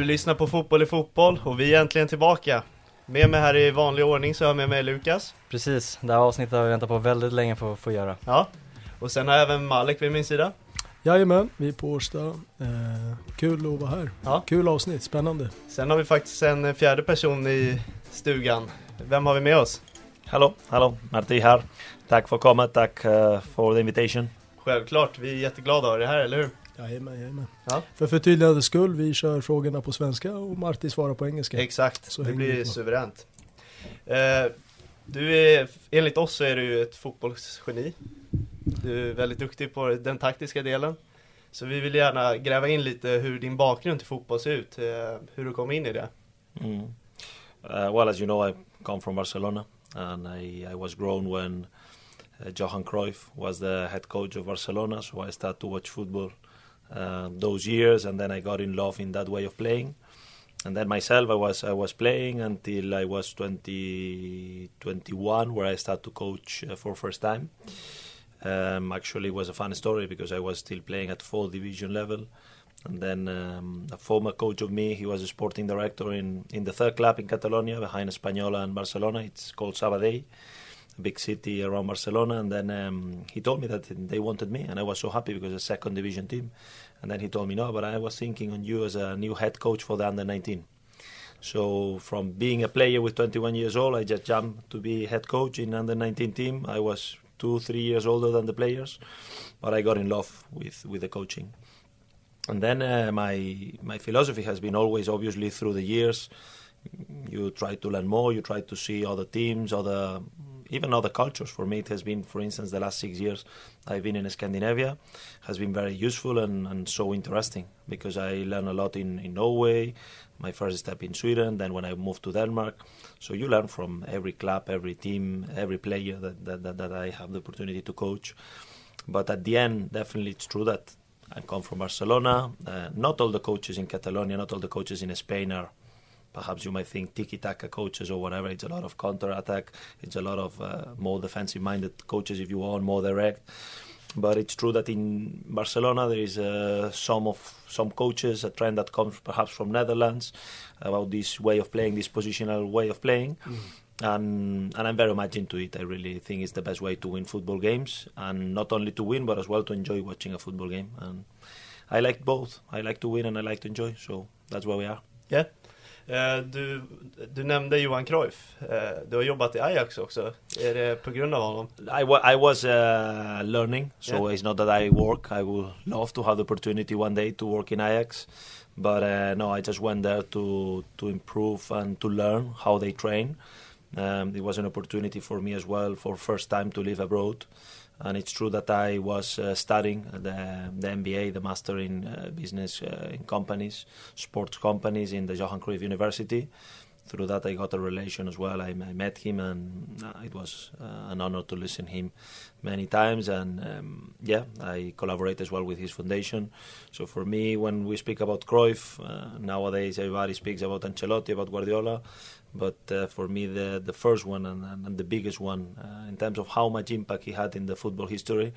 Du lyssnar på Fotboll i fotboll och vi är äntligen tillbaka. Med mig här i vanlig ordning så har jag med mig Lukas. Precis, det här avsnittet har vi väntat på väldigt länge för att få göra. Ja, och sen har jag även Malek vid min sida. Jajamän, vi är på Årsta. Eh, kul att vara här. Ja. Kul avsnitt, spännande. Sen har vi faktiskt en fjärde person i stugan. Vem har vi med oss? Hallå, hallå, Marti här. Tack för kommet, tack uh, for the invitation. Självklart, vi är jätteglada att ha dig här, eller hur? Jajamän, jajamän. Ja. För förtydligandets skull, vi kör frågorna på svenska och Marti svarar på engelska. Exakt, Så det blir på. suveränt. Eh, du är, enligt oss så är du ett fotbollsgeni. Du är väldigt duktig på den taktiska delen. Så vi vill gärna gräva in lite hur din bakgrund till fotboll ser ut, eh, hur du kom in i det. Mm. Uh, well, as you know, I come from Barcelona, and I, I was grown when uh, Johan Cruyff was the head coach of Barcelona. So I started to watch football uh, those years, and then I got in love in that way of playing. And then myself, I was I was playing until I was 20, 21, where I started to coach uh, for first time. Um, actually, it was a fun story because I was still playing at full division level. And then um, a former coach of me, he was a sporting director in, in the third club in Catalonia behind Espanyol and Barcelona. It's called Sabadell, a big city around Barcelona. And then um, he told me that they wanted me, and I was so happy because it's a second division team. And then he told me, no, but I was thinking on you as a new head coach for the under 19. So from being a player with 21 years old, I just jumped to be head coach in under 19 team. I was two, three years older than the players, but I got in love with, with the coaching. And then uh, my my philosophy has been always, obviously, through the years, you try to learn more. You try to see other teams, other even other cultures. For me, it has been, for instance, the last six years I've been in Scandinavia has been very useful and, and so interesting because I learn a lot in, in Norway. My first step in Sweden, then when I moved to Denmark. So you learn from every club, every team, every player that, that, that, that I have the opportunity to coach. But at the end, definitely it's true that I come from Barcelona. Uh, not all the coaches in Catalonia, not all the coaches in Spain are, perhaps you might think, tiki-taka coaches or whatever. It's a lot of counter-attack. It's a lot of uh, more defensive-minded coaches, if you want, more direct. But it's true that in Barcelona there is uh, some of some coaches, a trend that comes perhaps from Netherlands, about this way of playing, this positional way of playing. And, and I'm very much into it. I really think it's the best way to win football games, and not only to win, but as well to enjoy watching a football game. And I like both. I like to win and I like to enjoy. So that's where we are. Ja. Eh, du, du nämnde Johan Cruyff. Eh, du har jobbat i Ajax också. Är det på grund av honom? I, wa- I was uh, learning, so Yeah. it's not that I work. I would love to have the opportunity one day to work in Ajax, but uh, no, I just went there to to improve and to learn how they train. Um, it was an opportunity for me as well for first time to live abroad, and it's true that I was uh, studying the, the MBA, the Master in uh, Business uh, in Companies, Sports Companies in the Johan Cruyff University through that I got a relation as well. I, I met him, and uh, it was uh, an honor to listen to him many times. And um, yeah, I collaborate as well with his foundation. So for me, when we speak about Cruyff, uh, nowadays everybody speaks about Ancelotti, about Guardiola. But uh, for me, the the first one and, and, and the biggest one uh, in terms of how much impact he had in the football history,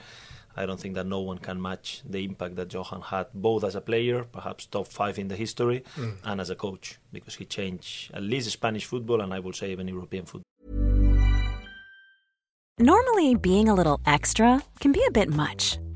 I don't think that no one can match the impact that Johan had, both as a player, perhaps top five in the history, and as a coach, because he changed at least Spanish football and I would say even European football. Normally, being a little extra can be a bit much,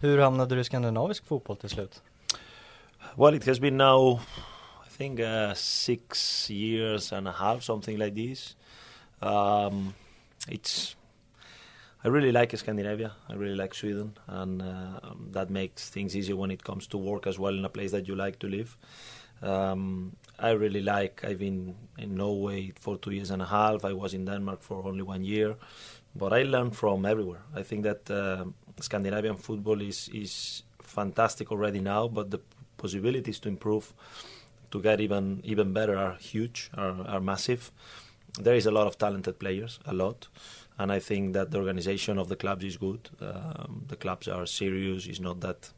Hur hamnade du i skandinavisk fotboll till slut? Well, it has been now, I think, uh, six years and a half, something like this. Um, it's I really like Scandinavia. I really like Sweden, and uh, that makes things easier when it comes to work as well in a place that you like to live. Um, I really like. I've been in Norway for two years and a half. I was in Denmark for only one year, but I learned from everywhere. I think that uh, Scandinavian football is is fantastic already now, but the possibilities to improve, to get even even better, are huge, are, are massive. There is a lot of talented players, a lot and I think that the organization of the clubs is good. Um, the clubs are serious. It's not that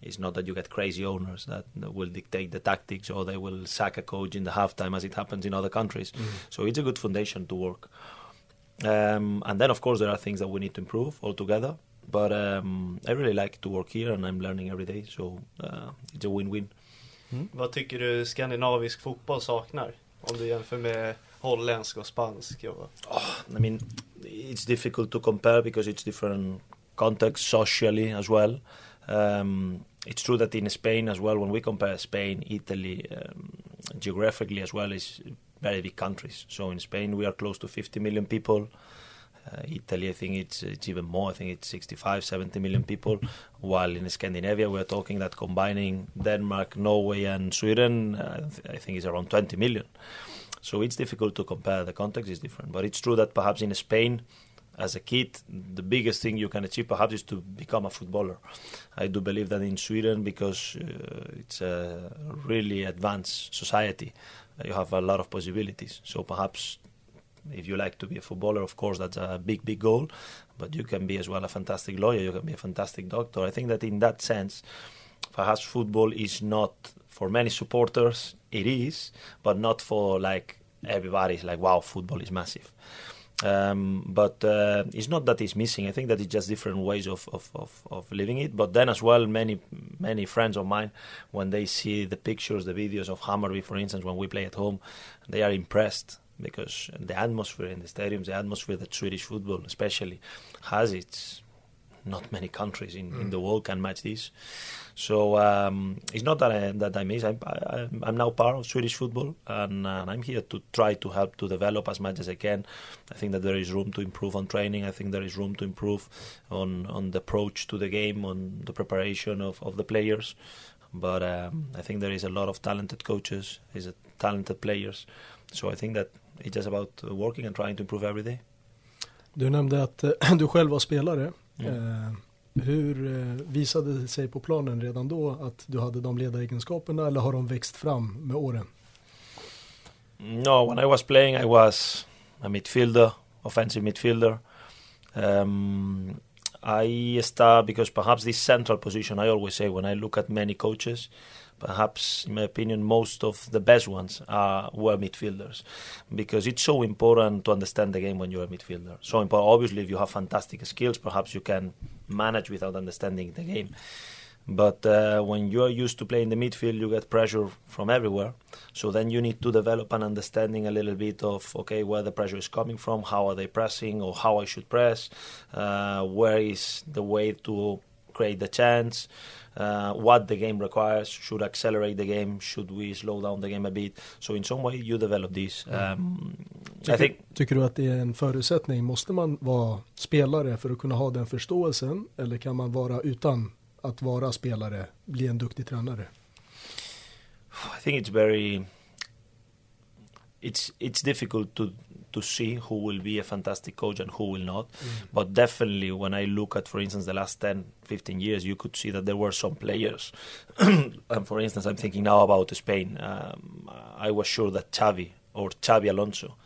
it's not that you get crazy owners that, will dictate the tactics or they will sack a coach in the halftime as it happens in other countries. Mm. So it's a good foundation to work. Um, and then of course there are things that we need to improve altogether. But um, I really like to work here and I'm learning every day. So uh, it's a win-win. Mm. Vad tycker du skandinavisk fotboll saknar? Om du jämför med holländsk och spansk? Och... Oh, I mean, it's difficult to compare because it's different context socially as well. Um, it's true that in Spain as well, when we compare Spain, Italy, um, geographically as well, is very big countries. So in Spain, we are close to 50 million people. Uh, Italy, I think it's it's even more. I think it's 65, 70 million people. While in Scandinavia, we're talking that combining Denmark, Norway, and Sweden, uh, I think it's around 20 million. So it's difficult to compare. The context is different. But it's true that perhaps in Spain, as a kid, the biggest thing you can achieve perhaps is to become a footballer. I do believe that in Sweden, because uh, it's a really advanced society, you have a lot of possibilities. So perhaps if you like to be a footballer, of course, that's a big, big goal. But you can be as well a fantastic lawyer, you can be a fantastic doctor. I think that in that sense, perhaps football is not for many supporters it is, but not for like everybody's like wow, football is massive. Um, but uh, it's not that it's missing. I think that it's just different ways of, of, of, of, living it. But then as well, many many friends of mine, when they see the pictures, the videos of Hammarby, for instance, when we play at home, they are impressed because the atmosphere in the stadiums, the atmosphere that Swedish football especially has, it's not many countries in, mm. in the world can match this. So um, it's not that I, that I miss. I'm, I, am now part of Swedish football, and, and, I'm here to try to help to develop as much as I can. I think that there is room to improve on training. I think there is room to improve on on the approach to the game, on the preparation of, of the players. But um, I think there is a lot of talented coaches, is a talented players. So I think that it's just about working and trying to improve every day. Du nämnde att du själv var spelare. Mm. Hur eh, visade det sig på planen redan då att du hade de ledaregenskaperna eller har de växt fram med åren? No, when I was playing I was a midfielder, offensive midfielder. Um, I start because perhaps this central position I always say when I look at many coaches perhaps, in my opinion, most of the best ones were midfielders because it's so important to understand the game when you're a midfielder. So important. Obviously, if you have fantastic skills, perhaps you can manage without understanding the game. But uh, when you are used to playing the midfield, you get pressure from everywhere. So then you need to develop an understanding a little bit of okay, where the pressure is coming from, how are they pressing, or how I should press, uh, where is the way to create the chance uh, what the game requires. Should accelerate the game? Should we slow down the game a bit? So in some way you develop this. Mm. Um, tycker, I think, tycker du att det är en förutsättning? Måste man vara spelare för att kunna ha den förståelsen? Eller kan man vara utan att vara spelare, bli en duktig tränare? I think it's very it's it's difficult to to see who will be a fantastic coach and who will not. Mm. But definitely, when I look at, for instance, the last 10, 15 years, you could see that there were some players. and for instance, I'm thinking now about Spain. Um, I was sure that Xavi or Xabi Alonso,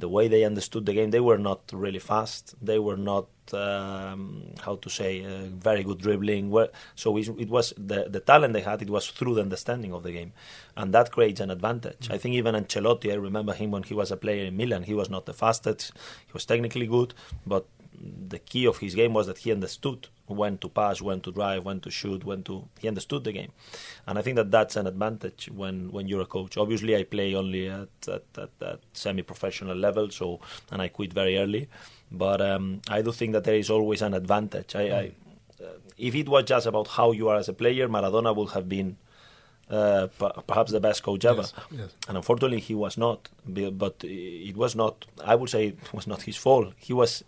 the way they understood the game, they were not really fast. They were not um, how to say uh, very good dribbling. So it, was the the talent they had. It was through the understanding of the game, and that creates an advantage. Mm-hmm. I think even Ancelotti. I remember him when he was a player in Milan. He was not the fastest. He was technically good, but the key of his game was that he understood when to pass, when to drive, when to shoot, when to. He understood the game, and I think that that's an advantage when, when you're a coach. Obviously, I play only at at, at, at semi-professional level, so and I quit very early, but um, I do think that there is always an advantage. I, I uh, if it was just about how you are as a player, Maradona would have been. Uh, perhaps the best coach ever, yes, yes. and unfortunately he was not. But it was not. I would say it was not his fault. He was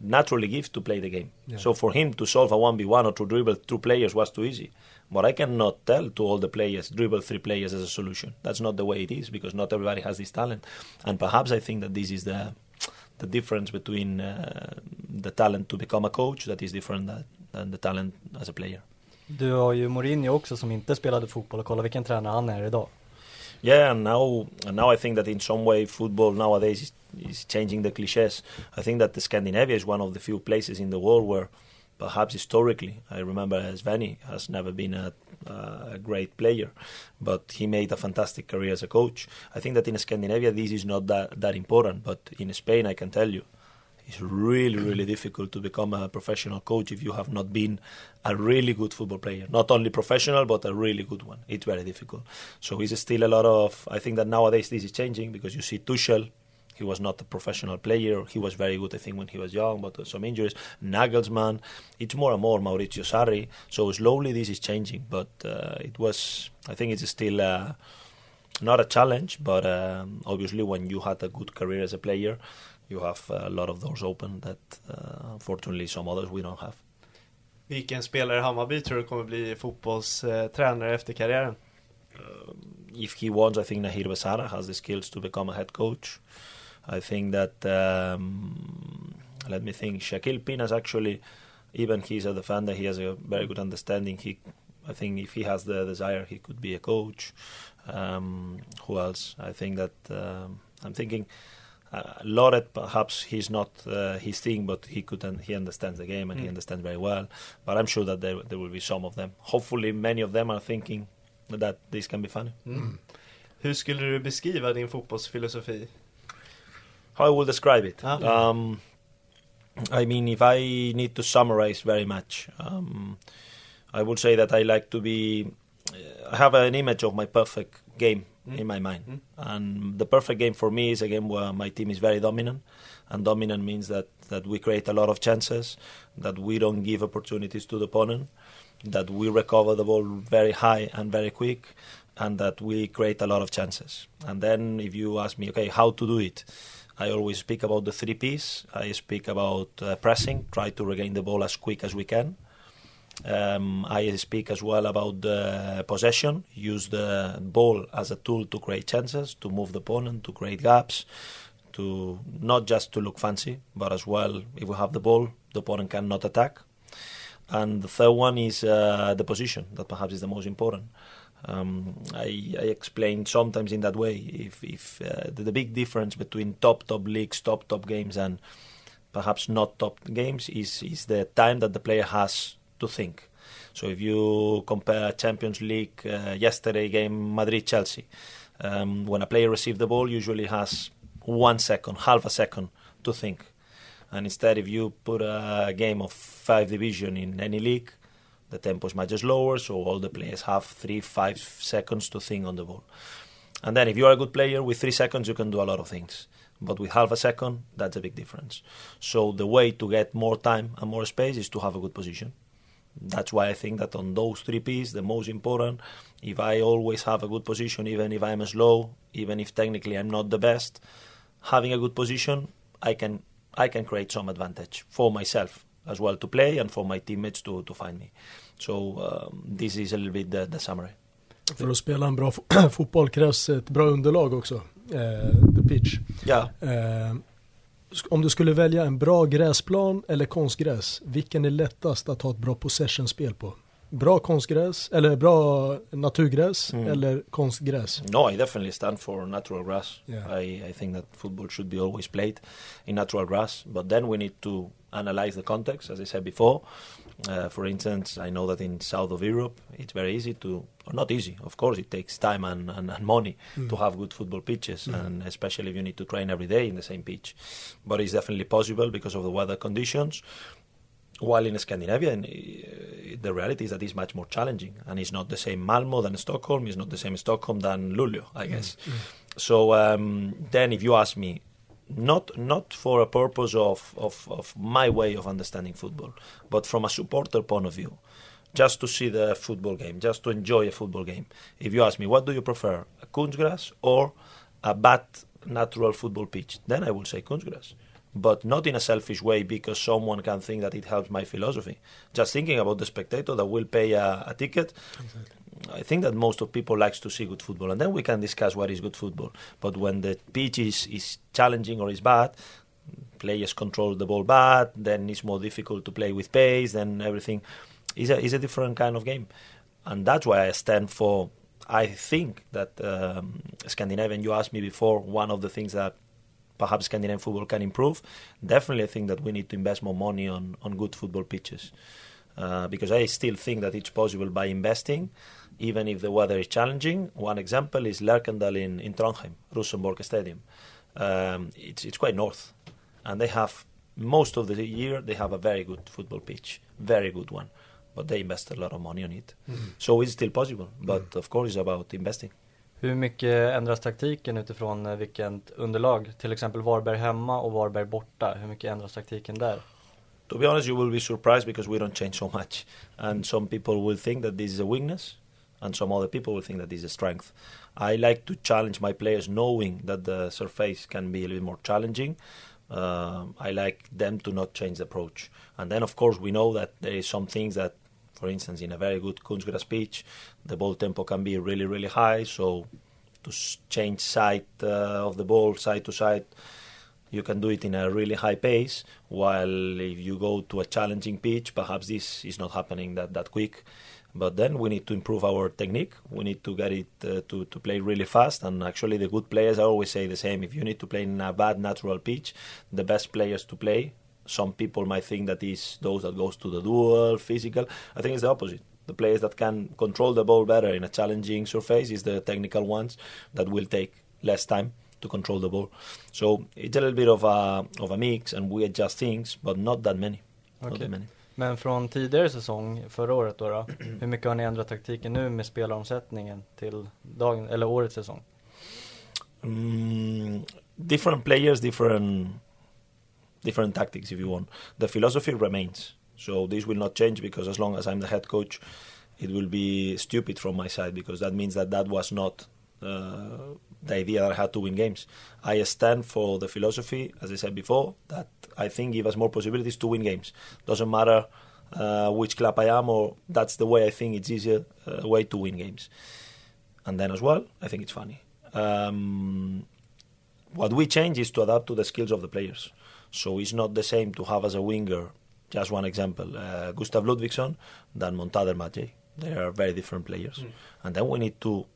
naturally give to play the game. Yeah. So for him to solve a 1v1 or to dribble two players was too easy. But I cannot tell to all the players, dribble three players as a solution. That's not the way it is because not everybody has this talent. And perhaps I think that this is the the difference between uh, the talent to become a coach that is different than, than the talent as a player. Du har ju Mourinho också som inte spelade fotboll och kolla vilken tränare han är idag. Yeah, and now and now I think that in some way football nowadays is, is changing the cliches. I think that Scandinavia is one of the few places in the world where perhaps historically, I remember Svenny has never been a, a, great player, but he made a fantastic career as a coach. I think that in Scandinavia this is not that, that important, but in Spain I can tell you it's really, really difficult to become a professional coach if you have not been a really good football player. Not only professional, but a really good one. It's very difficult. So it's still a lot of. I think that nowadays this is changing because you see Tuchel. He was not a professional player. He was very good, I think, when he was young, but some injuries. Nagelsmann, it's more and more Maurizio Sarri. So slowly this is changing, but uh, it was. I think it's still. Uh, not a challenge, but um, obviously when you had a good career as a player, you have a lot of doors open that uh, unfortunately some others we don't have. Vilken spelare i Hammarby tror du kommer bli fotbollstränare efter karriären? Uh, if he wants, I think Nahir Besara has the skills to become a head coach. I think that, um, let me think, Shaquille Pinas actually, even he's a defender, he has a very good understanding. He, I think if he has the desire, he could be a coach. Um, who else? I think that, um, I'm thinking, uh, Loret, perhaps he's not uh, his thing, but he could and he understands the game and mm. he understands very well. But I'm sure that there there will be some of them. Hopefully, many of them are thinking that this can be funny. Mm. Hur skulle du beskriva din fotbollsfilosofi? How I will describe it. Ah. Um, I mean, if I need to summarize very much, um, I would say that I like to be. I have an image of my perfect game mm. in my mind. Mm. And the perfect game for me is a game where my team is very dominant. And dominant means that, that we create a lot of chances, that we don't give opportunities to the opponent, that we recover the ball very high and very quick, and that we create a lot of chances. And then if you ask me, okay, how to do it? I always speak about the three P's. I speak about uh, pressing, try to regain the ball as quick as we can. Um, I speak as well about the possession, use the ball as a tool to create chances, to move the opponent, to create gaps, to not just to look fancy, but as well, if we have the ball, the opponent cannot attack. And the third one is uh, the position, that perhaps is the most important. Um, I, I explain sometimes in that way if, if uh, the, the, big difference between top top leagues, top top games, and perhaps not top games is is the time that the player has to think. So if you compare Champions League uh, yesterday game Madrid Chelsea, um, when a player receives the ball, usually has one second, half a second to think. And instead, if you put a game of five division in any league, the tempo is much slower, so all the players have three, five seconds to think on the ball. And then, if you are a good player, with three seconds, you can do a lot of things. But with half a second, that's a big difference. So, the way to get more time and more space is to have a good position. That's why I think that on those three P's, the most important, if I always have a good position, even if I'm slow, even if technically I'm not the best, having a good position, I can I can create some advantage for myself as well to play and for my teammates to, to find me. So um, this is a little bit the, the summary. För att spela en bra fotboll krävs ett bra underlag också, eh, the pitch. Yeah. Eh, om du skulle välja en bra gräsplan eller konstgräs, vilken är lättast att ha ett bra possession-spel på? bra konstgräs, eller bra naturgräs Mm. eller konstgräs? No, I definitely stand for natural grass. Yeah. I, I think that football should be always played in natural grass. But then we need to analyze the context, as I said before. Uh, for instance, I know that in south of Europe, it's very easy to, or not easy, of course, it takes time and, and, and money to have good football pitches, and especially if you need to train every day in the same pitch. But it's definitely possible because of the weather conditions. While in Scandinavia, and, uh, the reality is that it's much more challenging, and it's not the same Malmo than Stockholm. It's not the same Stockholm than Luleå, I guess. So um, then, if you ask me, not not for a purpose of, of, of my way of understanding football, but from a supporter point of view, just to see the football game, just to enjoy a football game. If you ask me, what do you prefer, a kunstgras or a bad natural football pitch? Then I will say kunstgras. But not in a selfish way because someone can think that it helps my philosophy. Just thinking about the spectator that will pay a, a ticket. I think that most of people likes to see good football, and then we can discuss what is good football. But when the pitch is, is challenging or is bad, players control the ball bad, then it's more difficult to play with pace, then everything is a, is a different kind of game. And that's why I stand for, I think that um, Scandinavian, you asked me before, one of the things that perhaps Scandinavian football can improve, definitely I think that we need to invest more money on, on good football pitches. Uh, because I still think that it's possible by investing, even if the weather is challenging. One example is Lerkendal in, in Trondheim, Rosenborg Stadium. Um, it's, it's quite north, and they have most of the year they have a very good football pitch, very good one, but they invest a lot of money on it. So it's still possible, but of course it's about investing. Hur mycket ändras taktiken utifrån eh, vilket underlag? Till exempel Varberg hemma och Varberg borta. Hur mycket ändras taktiken där? To be honest, you will be surprised because we don't change so much. And some people will think that this is a weakness, and some other people will think that this is a strength. I like to challenge my players knowing that the surface can be a little more challenging. Um I like them to not change the approach. And then, of course, we know that there is some things that, for instance, in a very good Kunstgras pitch, the ball tempo can be really, really high. So to change side uh, of the ball, side to side, you can do it in a really high pace. While if you go to a challenging pitch, perhaps this is not happening that, that quick. But then we need to improve our technique. We need to get it uh, to, to play really fast. And actually, the good players, I always say the same. If you need to play in a bad natural pitch, the best players to play, some people might think that is those that goes to the duel, physical. I think it's the opposite. The players that can control the ball better in a challenging surface is the technical ones that will take less time to control the ball. So it's a little bit of a of a mix, and we adjust things, but not that many. Not that many. Men från tidigare säsong, förra året då, då hur mycket har ni ändrat taktiken nu med spelaromsättningen till dagen, eller årets säsong? Mm, different players, different different tactics, if you want. The philosophy remains, so this will not change because as long as I'm the head coach, it will be stupid from my side because that means that that was not uh, the idea that I had to win games. I stand for the philosophy, as I said before, that I think give us more possibilities to win games. Doesn't matter uh, which club I am, or that's the way I think it's easier uh, way to win games. And then as well, I think it's funny. Um, what we change is to adapt to the skills of the players. So it's not the same to have as a winger, just one example, uh, Gustav Ludwigson than Montader Madjed. They are very different players. And then we need to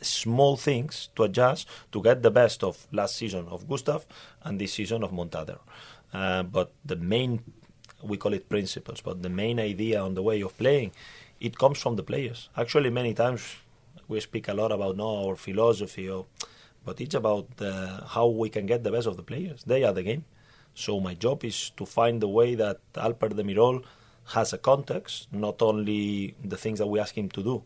small things to adjust to get the best of last season of Gustav and this season of Montader. Uh, but the main, we call it principles, but the main idea on the way of playing, it comes from the players. Actually, many times we speak a lot about no our philosophy, or, but it's about the, how we can get the best of the players. They are the game. So my job is to find the way that Alper Demirol has a context, not only the things that we ask him to do,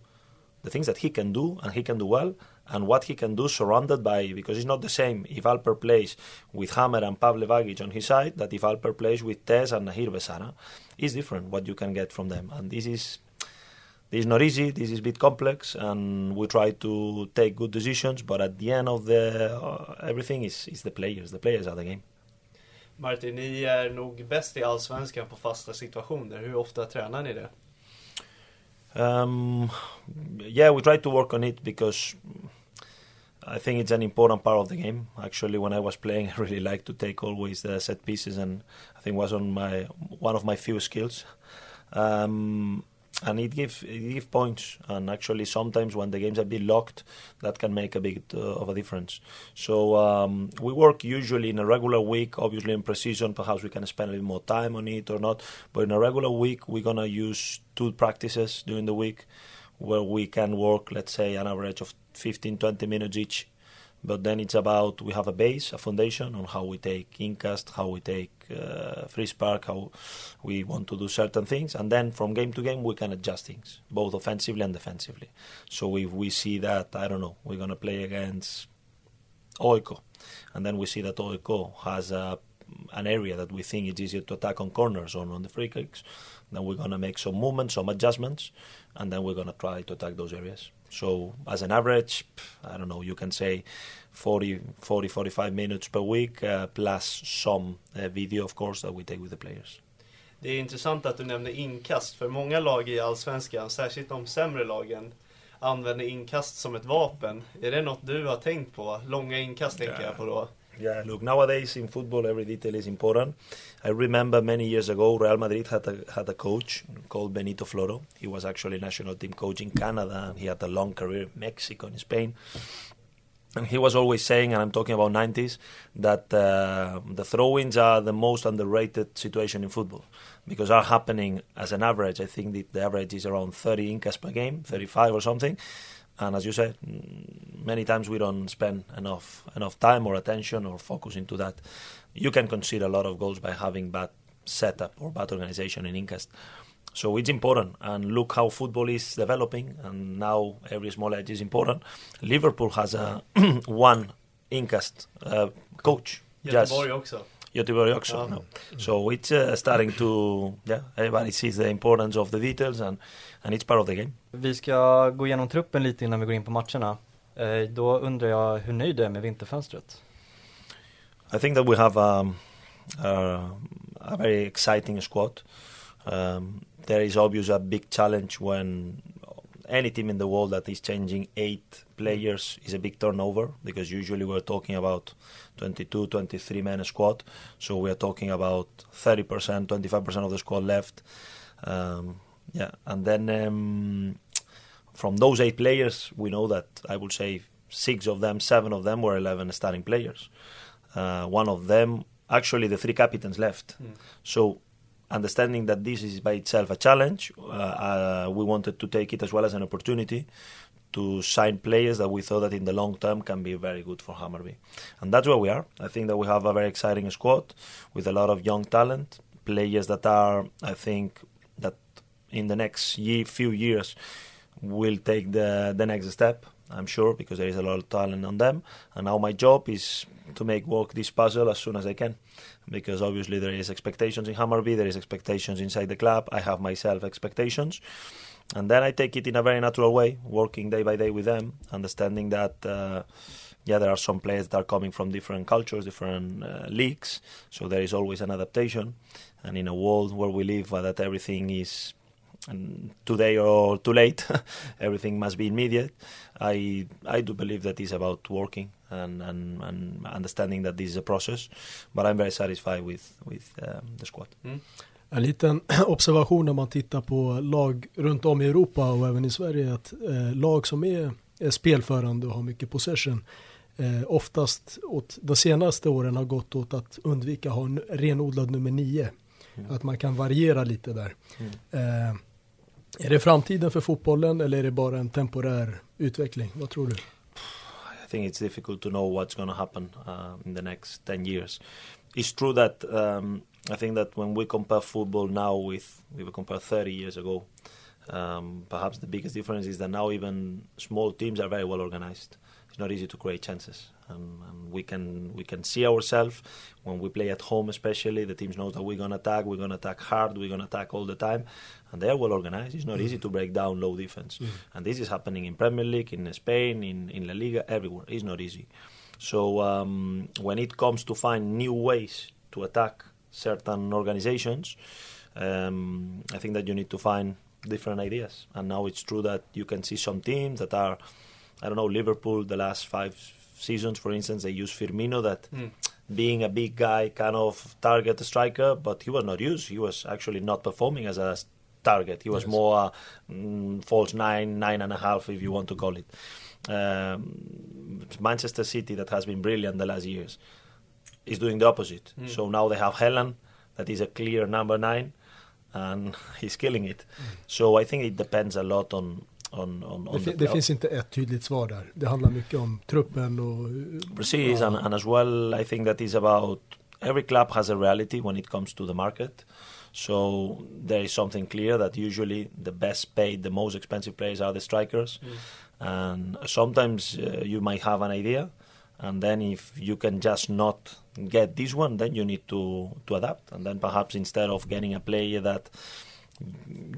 the things that he can do and he can do well, and what he can do surrounded by because it's not the same if Alper plays with Hammar and Pavle Vagic on his side that if Alper plays with Tess and Nahir Besara. It's different what you can get from them, and this is this is not easy. This is a bit complex, and we try to take good decisions. But at the end of the uh, everything is is the players. The players are the game. Martin, ni är nog bäst i Allsvenskan på fasta situationer. Hur ofta tränar ni det? Um, yeah, we try to work on it because I think it's an important part of the game. Actually, when I was playing, I really liked to take always the set pieces, and I think was on my one of my few skills. Um, and it gives give points. And actually, sometimes when the games are bit locked, that can make a bit uh, of a difference. So um, we work usually in a regular week. Obviously, in precision, perhaps we can spend a little more time on it or not. But in a regular week, we're gonna use two practices during the week, where we can work, let's say, an average of 15, 20 minutes each but then it's about we have a base, a foundation on how we take inkast, how we take uh, frispark, how we want to do certain things, and then from game to game we can adjust things, both offensively and defensively. So if we see that I don't know, we're gonna play against AIK, and then we see that AIK has a, an area that we think it's easier to attack on corners or on the free kicks, then we're gonna make some movements, some adjustments, and then we're gonna try to attack those areas. So as an average, I don't know, you can say 40, 40 45 minutes per week uh, plus some uh, video of course that we take with the players. Det är intressant att du nämner inkast, för många lag i Allsvenskan, särskilt de sämre lagen, använder inkast som ett vapen. Är det något du har tänkt på? Långa inkast tänker jag på då. Yeah, look, nowadays in football, every detail is important. I remember many years ago, Real Madrid had a, had a coach called Benito Floro. He was actually national team coach in Canada, and he had a long career in Mexico and Spain. And he was always saying, and I'm talking about 90s, that uh, the throw-ins are the most underrated situation in football because are happening as an average. I think the, the average is around 30 incas per game, 35 or something. And as you said, many times we don't spend enough enough time or attention or focus into that. You can concede a lot of goals by having bad setup or bad organization in Incast. So it's important, and look how football is developing, and now every small edge is important. Liverpool has a one Incast uh, coach. Göteborg Just- också. Göteborg också. Ja. no. So it's uh, starting to, yeah, everybody sees the importance of the details, and, and it's part of the game. Vi ska gå igenom truppen lite innan vi går in på matcherna. Eh, då undrar jag hur nöjd du är med vinterfönstret? I think that we have um, uh, a very exciting squad. Um, there is obviously a big challenge when any team in the world that is changing eight players is a big turnover because usually we're talking about 22, 23 men squad. So we are talking about 30%, 25% of the squad left. Um, yeah, and then um, from those eight players, we know that I would say six of them, seven of them were 11 starting players. Uh, one of them, actually, the three captains left. So, understanding that this is by itself a challenge, uh, uh, we wanted to take it as well as an opportunity to sign players that we thought that in the long term can be very good for Hammarby. And that's where we are. I think that we have a very exciting squad with a lot of young talent, players that are, I think, that in the next ye- few years will take the, the next step. I'm sure because there is a lot of talent on them. And now my job is to make work this puzzle as soon as I can, because obviously there is expectations in Hammarby, there is expectations inside the club. I have myself expectations, and then I take it in a very natural way, working day by day with them, understanding that. Uh, yeah, there are some players that are coming from different cultures, different uh, leagues, so there is always an adaptation. And in a world where we live, where that everything is and today or too late, everything must be immediate. I I do believe that it's about working and, and, and understanding that this is a process. But I'm very satisfied with with um, the squad. En liten observation när man tittar på lag runt om i Europa och även i Sverige att eh, lag som är, är spelförande och har mycket possession eh, oftast åt de senaste åren har gått åt att undvika ha en renodlad nummer nio. Att man kan variera lite där. Eh, är det framtiden för fotbollen eller är det bara en temporär utveckling? Vad tror du? I think it's difficult to know what's going to happen uh, in the next 10 years. It's true that um, I think that when we compare football now with we compare 30 years ago, um, perhaps the biggest difference is that now even small teams are very well organized. It's not easy to create chances, and, and we can we can see ourselves when we play at home, especially the teams know that we're gonna attack, we're gonna attack hard, we're gonna attack all the time, and they are well organized. It's not easy to break down low defense, and this is happening in Premier League, in Spain, in in La Liga, everywhere. It's not easy. So um, when it comes to find new ways to attack certain organizations, um, I think that you need to find different ideas. And now it's true that you can see some teams that are, I don't know, Liverpool. The last five seasons, for instance, they use Firmino that. Being a big guy, kind of target striker, but he was not used. He was actually not performing as a target. He was Yes. more uh, mm, false nine, nine and a half, if you want to call it. Um, Manchester City, that has been brilliant the last years, is doing the opposite. So now they have Haaland, that is a clear number nine, and he's killing it. So I think it depends a lot on on on, on fi- the det finns inte ett tydligt svar där. Det handlar mycket om truppen och... Precis, and, and as well, I think that is about every club has a reality when it comes to the market. So there is something clear that usually the best paid, the most expensive players are the strikers, and sometimes uh, you might have an idea, and then if you can just not get this one, then you need to to adapt, and then perhaps instead of getting a player that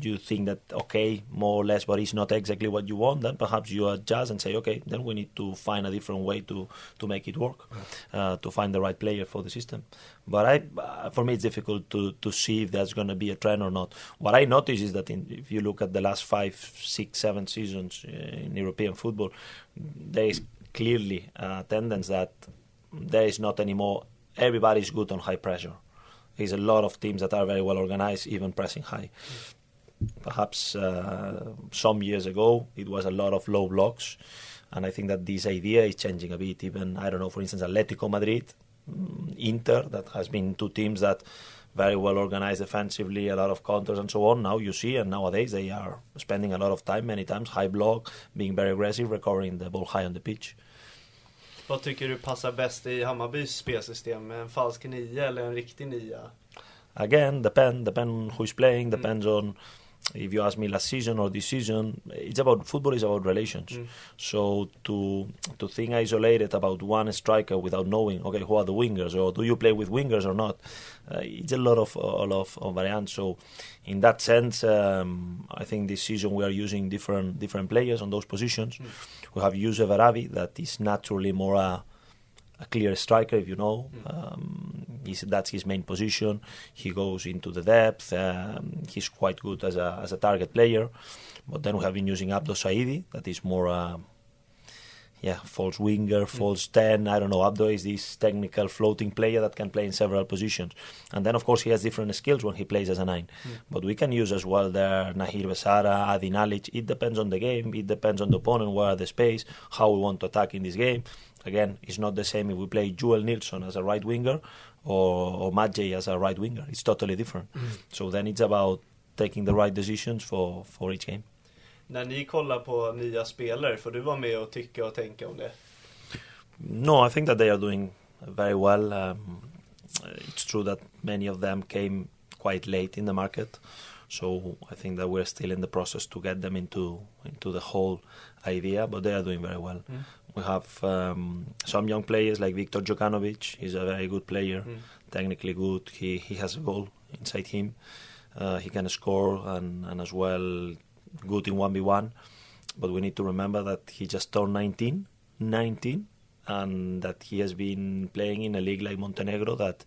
you think that okay, more or less, but it's not exactly what you want, then perhaps you adjust and say, okay, then we need to find a different way to to make it work, uh, to find the right player for the system. But I, uh, for me, it's difficult to to see if that's going to be a trend or not. What I notice is that in, if you look at the last five, six, seven seasons uh, in European football, there is clearly a tendency that there is not anymore. Everybody's good on high pressure. There's a lot of teams that are very well organized, even pressing high. Perhaps uh, some years ago it was a lot of low blocks, and I think that this idea is changing a bit. Even I don't know, for instance, Atletico Madrid, mm, Inter, that has been two teams that very well organized defensively, a lot of counters and so on. Now you see, and nowadays they are spending a lot of time, many times high block, being very aggressive, recovering the ball high on the pitch. Vad tycker du passar bäst i Hammarbys spelsystem? En falsk nia eller en riktig nia? again depend depend who's playing depends on if you ask me last season or this season it's about football is about relations. Mm. so to to think isolated about one striker without knowing okay who are the wingers or do you play with wingers or not uh, it's a lot of a lot of, of variants so in that sense um, I think this season we are using different different players on those positions. We have Jusef Erabi that is naturally more a a clear striker, if you know. Um, he's, that's his main position. He goes into the depth. Um, he's quite good as a, as a target player. But then we have been using Abdo Saidi, that is more, uh, yeah, false winger, false 10. I don't know. Abdo is this technical floating player that can play in several positions. And then, of course, he has different skills when he plays as a 9. But we can use as well there Nahir Besara, Adi Nalic. It depends on the game. It depends on the opponent, where are the space, how we want to attack in this game. Again, it's not the same if we play Joel Nilsson as a right winger or, or Madjed as a right winger. It's totally different. So then it's about taking the right decisions for, for each game. När ni kollar på nya spelare, får du vara med och tycka och tänka om det? No, I think that they are doing very well. Um, it's true that many of them came quite late in the market, so I think that we're still in the process to get them into into the whole idea. But they are doing very well. We have um, some young players like Viktor Djukanovic. He's a very good player, technically good. He he has a goal inside him. Uh, he can score and, and as well good in 1v1. But we need to remember that he just turned 19, 19, and that he has been playing in a league like Montenegro that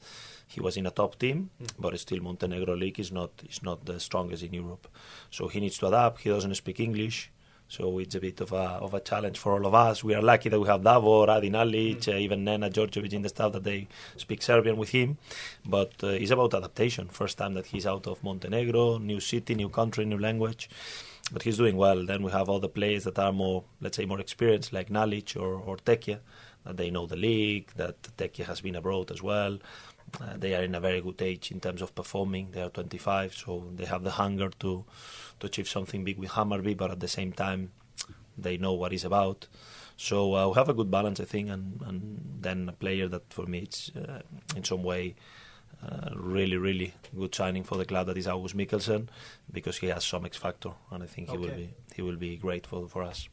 he was in a top team, but still Montenegro league is not is not the strongest in Europe. So he needs to adapt. He doesn't speak English. So it's a bit of a of a challenge for all of us. We are lucky that we have Davor, Adi Nalic, uh, even Nena Djordjevic in the staff that they speak Serbian with him. But uh, it's about adaptation. First time that he's out of Montenegro, new city, new country, new language. But he's doing well. Then we have other players that are more, let's say, more experienced, like Nalic or, or Tekie, that they know the league, that Tekie has been abroad as well. Uh, they are in a very good age in terms of performing. They are 25, so they have the hunger to to achieve something big with Hammarby, but at the same time, they know what it's about. So uh, we have a good balance, I think, and, and then a player that for me it's uh, in some way uh, really, really good signing for the club that is August Mikkelsen because he has some X factor, and I think he will be he will be great for for us.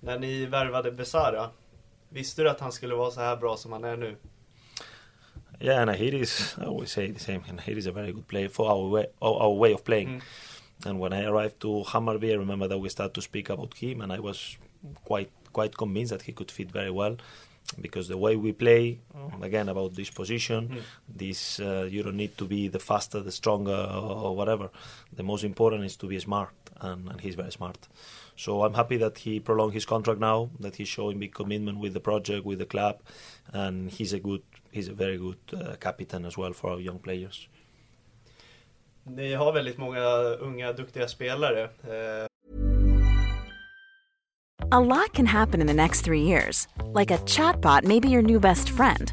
När ni värvade Besara, visste du att han skulle vara så här bra som han är nu? Yeah, and Ahir is I always say the same. Nahir is a very good player for our way our, way of playing. And when I arrived to Hammarby, I remember that we started to speak about him, and I was quite quite convinced that he could fit very well because the way we play, again about this position, this uh, you don't need to be the faster, the stronger, or, or whatever. The most important is to be smart, and, and he's very smart. So I'm happy that he prolonged his contract now, that he's showing big commitment with the project, with the club, and he's a good, he's a very good uh, captain as well for our young players. ni har väldigt många unga duktiga spelare. Eh, A lot can happen in the next three years. Like a chatbot may be your new best friend.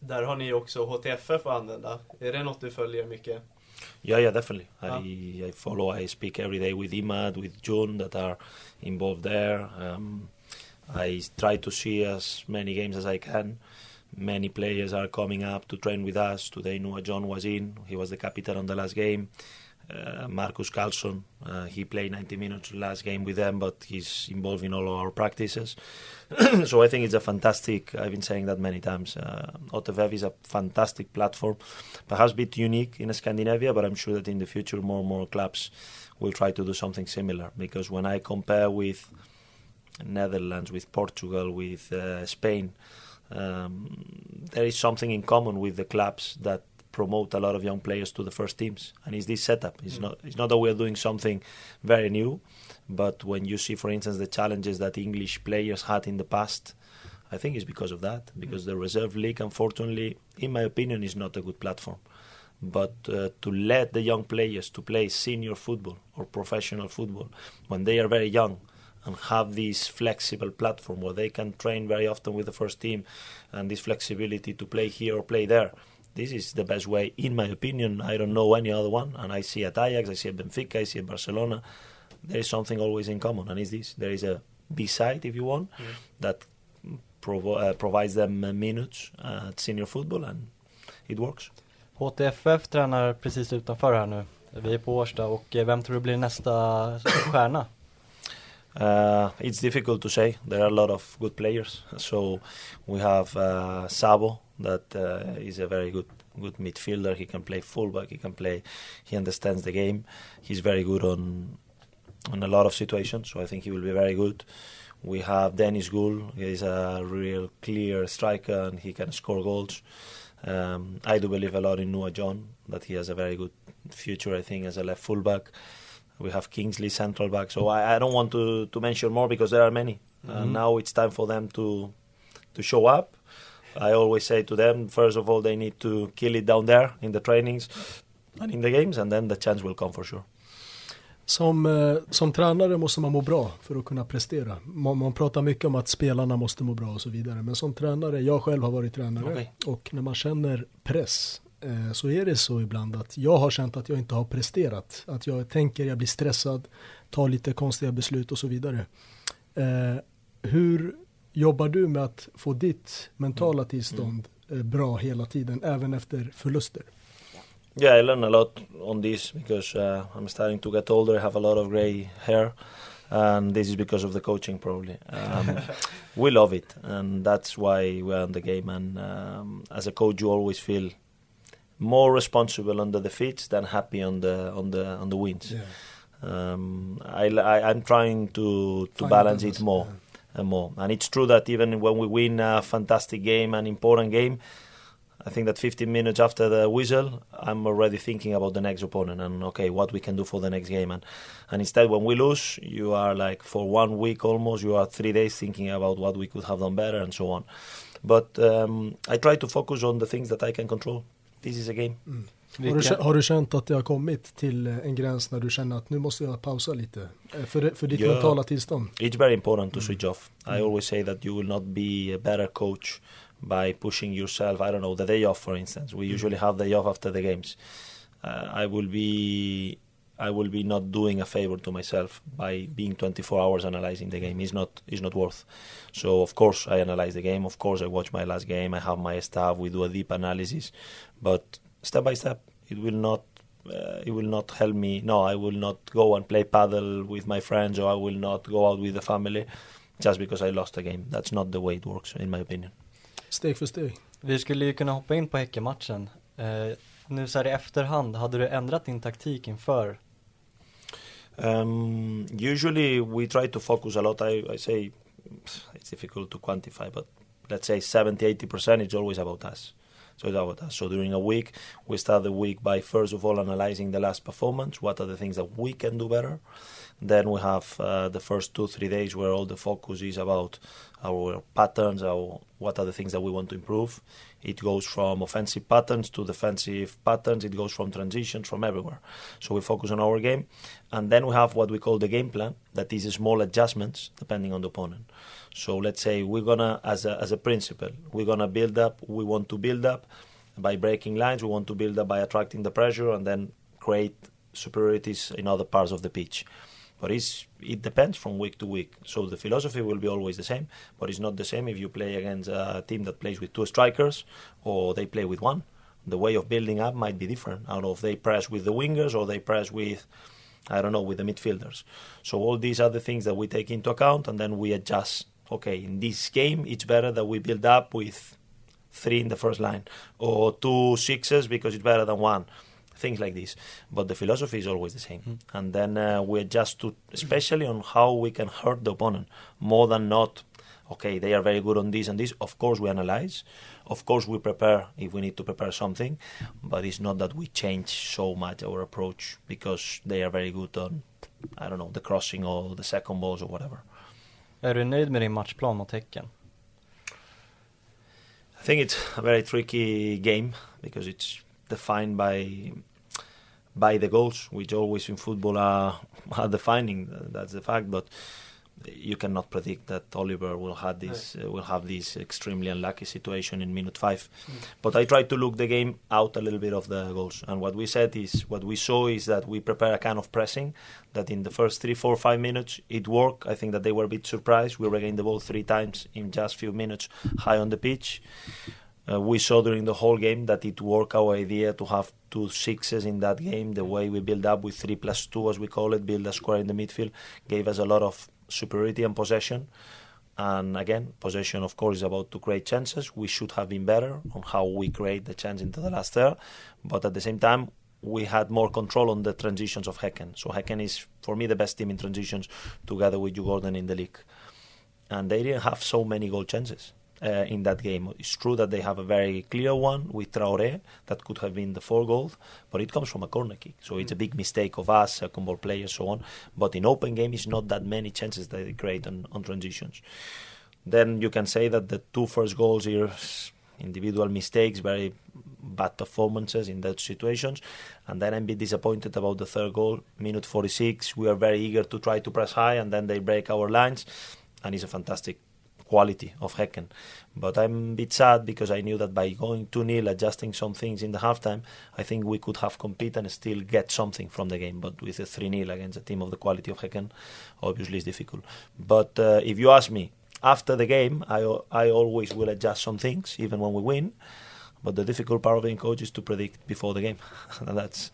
där har ni också HTFF att använda. Är det något du följer mycket? Yeah, yeah, definitely. Ah. I, I follow. I speak every day with Imad, with June that are involved there. Um, I try to see as many games as I can. Many players are coming up to train with us. Today, Noah John was in. He was the captain on the last game. Uh, Marcus Carlson, uh, he played 90 minutes last game with them, but he's involved in all our practices. so I think it's a fantastic. I've been saying that many times. Uh, HTFF is a fantastic platform, perhaps a bit unique in Scandinavia, but I'm sure that in the future more and more clubs will try to do something similar. Because when I compare with Netherlands, with Portugal, with uh, Spain, um, there is something in common with the clubs that promote a lot of young players to the first teams, and it's this setup. It's not. It's not that we're doing something very new, but when you see, for instance, the challenges that English players had in the past, I think it's because of that. Because the reserve league, unfortunately, in my opinion, is not a good platform. But uh, to let the young players to play senior football or professional football when they are very young and have this flexible platform where they can train very often with the first team and this flexibility to play here or play there. This is the best way, in my opinion. I don't know any other one. And I see at Ajax, I see at Benfica, I see at Barcelona. There is something always in common, and it's this. There is a B side, if you want, that provo- uh, provides them uh, minutes uh, at senior football, and it works. HTFF tränar precis utanför här nu. Vi är på Årsta och eh, vem tror du blir nästa stjärna? Uh, it's difficult to say. There are a lot of good players. So we have uh, Sabo, that uh, is a very good good midfielder. He can play fullback. He can play. He understands the game. He's very good on on a lot of situations. So I think he will be very good. We have Dennis Gould. He's a real clear striker and he can score goals. Um, I do believe a lot in Noah John that he has a very good future. I think as a left fullback. We have Kingsley central back. So I, I don't want to, to mention more because there are many. And now it's time for them to to show up. I always say to them, first of all, they need to kill it down there in the trainings and in the games, and then the chance will come for sure. Som, eh, som tränare måste man må bra för att kunna prestera. Man, man pratar mycket om att spelarna måste må bra och så vidare. Men som tränare, jag själv har varit tränare Okej. och när man känner press eh, så är det så ibland att jag har känt att jag inte har presterat. Att jag tänker, jag blir stressad, tar lite konstiga beslut och så vidare. Eh, hur jobbar du med att få ditt mentala tillstånd eh, bra hela tiden, även efter förluster? Yeah, I learn a lot on this because uh, I'm starting to get older. I have a lot of gray hair, and this is because of the coaching, probably. Um, we love it, and that's why we're in the game. And um, as a coach, you always feel more responsible on the defeats than happy on the on the on the wins. Um, I, I I'm trying to to Find balance it more and more. And it's true that even when we win a fantastic game, an important game, I think that 15 minutes after the whistle, I'm already thinking about the next opponent and okay, what we can do for the next game. And and instead, when we lose, you are like for one week almost, you are three days thinking about what we could have done better and so on. But um, I try to focus on the things that I can control. This is a game. Har du, har du känt att det har kommit till eh, en gräns när du känner att nu måste jag pausa lite? Eh, För, för ditt Ja. mentala tillstånd? It's very important to switch off. I always say that you will not be a better coach by pushing yourself. I don't know the day off, for instance. We usually have the day off after the games. Uh, I will be I will be not doing a favor to myself by being 24 hours analyzing the game. It's not it's not worth. So of course I analyze the game. Of course I watch my last game. I have my staff. We do a deep analysis, but step by step, it will not. Uh, it will not help me. No, I will not go and play paddle with my friends, or I will not go out with the family just because I lost a game. That's not the way it works, in my opinion. Steg för steg. Vi skulle ju kunna hoppa in på Häckenmatchen. Eh, nu så här i efterhand, hade du ändrat din taktik inför? Um, usually we try to focus a lot. I, I say it's difficult to quantify, but let's say 70 80% is always about us. So. So during a week, we start the week by first of all analyzing the last performance. What are the things that we can do better? Then we have uh, the first two three days where all the focus is about our patterns, our what are the things that we want to improve. It goes from offensive patterns to defensive patterns. It goes from transitions from everywhere. So we focus on our game, and then we have what we call the game plan. That is small adjustments depending on the opponent. So let's say we're gonna, as a as a principle, we're gonna build up. We want to build up by breaking lines. We want to build up by attracting the pressure and then create superiorities in other parts of the pitch but it's, it depends from week to week. So the philosophy will be always the same, but it's not the same if you play against a team that plays with two strikers or they play with one. The way of building up might be different. I don't know if they press with the wingers or they press with, I don't know, with the midfielders. So all these are the things that we take into account and then we adjust. Okay, in this game, it's better that we build up with three in the first line or two sixes because it's better than one things like this. But the philosophy is always the same. Mm. And then uh, we adjust to, especially on how we can hurt the opponent more than not. Okay, they are very good on this and this. Of course, we analyze. Of course, we prepare if we need to prepare something. But it's not that we change so much our approach because they are very good on, I don't know, the crossing or the second balls or whatever. Är du nöjd med din matchplan mot Häcken? I think it's a very tricky game because it's defined by by the goals, which always in football are, are defining. That's the fact. But you cannot predict that Oliver will have this uh, will have this extremely unlucky situation in minute five. Mm. But I tried to look the game out a little bit of the goals, and what we said is what we saw is that we prepare a kind of pressing that in the first three, four, five minutes it worked. I think that they were a bit surprised. We regained the ball three times in just few minutes, high on the pitch. Uh, we saw during the whole game that it worked our idea to have two sixes in that game. The way we build up with three plus two, as we call it, build a square in the midfield, gave us a lot of superiority and possession. And again, possession, of course, is about to create chances. We should have been better on how we create the chance into the last third. But at the same time, we had more control on the transitions of Häcken. So Häcken is, for me, the best team in transitions together with Djurgården, in the league. And they didn't have so many goal chances uh, in that game. It's true that they have a very clear one with Traoré that could have been the four goals, but it comes from a corner kick. So it's a big mistake of us, second ball players, so on. But in open game, it's not that many chances that they create on, on transitions. Then you can say that the two first goals here, individual mistakes, very bad performances in those situations. And then I'm a bit disappointed about the third goal, minute 46. We are very eager to try to press high, and then they break our lines. And it's a fantastic quality of Häcken. But I'm a bit sad because I knew that by going 2 0, adjusting some things in the halftime, I think we could have competed and still get something from the game. But with a 3 0 against a team of the quality of Häcken, obviously it's difficult. But uh, if you ask me, after the game, I, I always will adjust some things, even when we win. But the difficult part of being coach is to predict before the game, and that's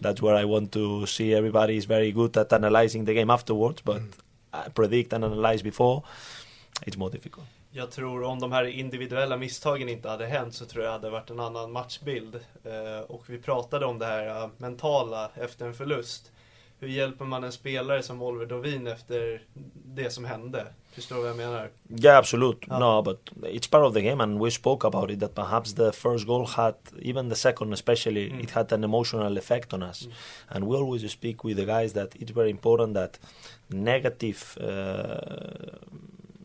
that's where I want to see everybody is very good at analyzing the game afterwards, but mm. predict and analyze before it's more difficult. Jag tror om de här individuella misstagen inte hade hänt så tror jag det hade varit en annan matchbild. Eh, och vi pratade om det här uh, mentala efter en förlust. Hur hjälper man en spelare som Oliver Dovin efter det som hände? Förstår du vad jag menar? Yeah, absolutely. Yeah. No, but it's part of the game, and we spoke about it. That perhaps the first goal had, even the second, especially, mm. it had an emotional effect on us. Mm. And we always speak with the guys that it's very important that negative. Uh,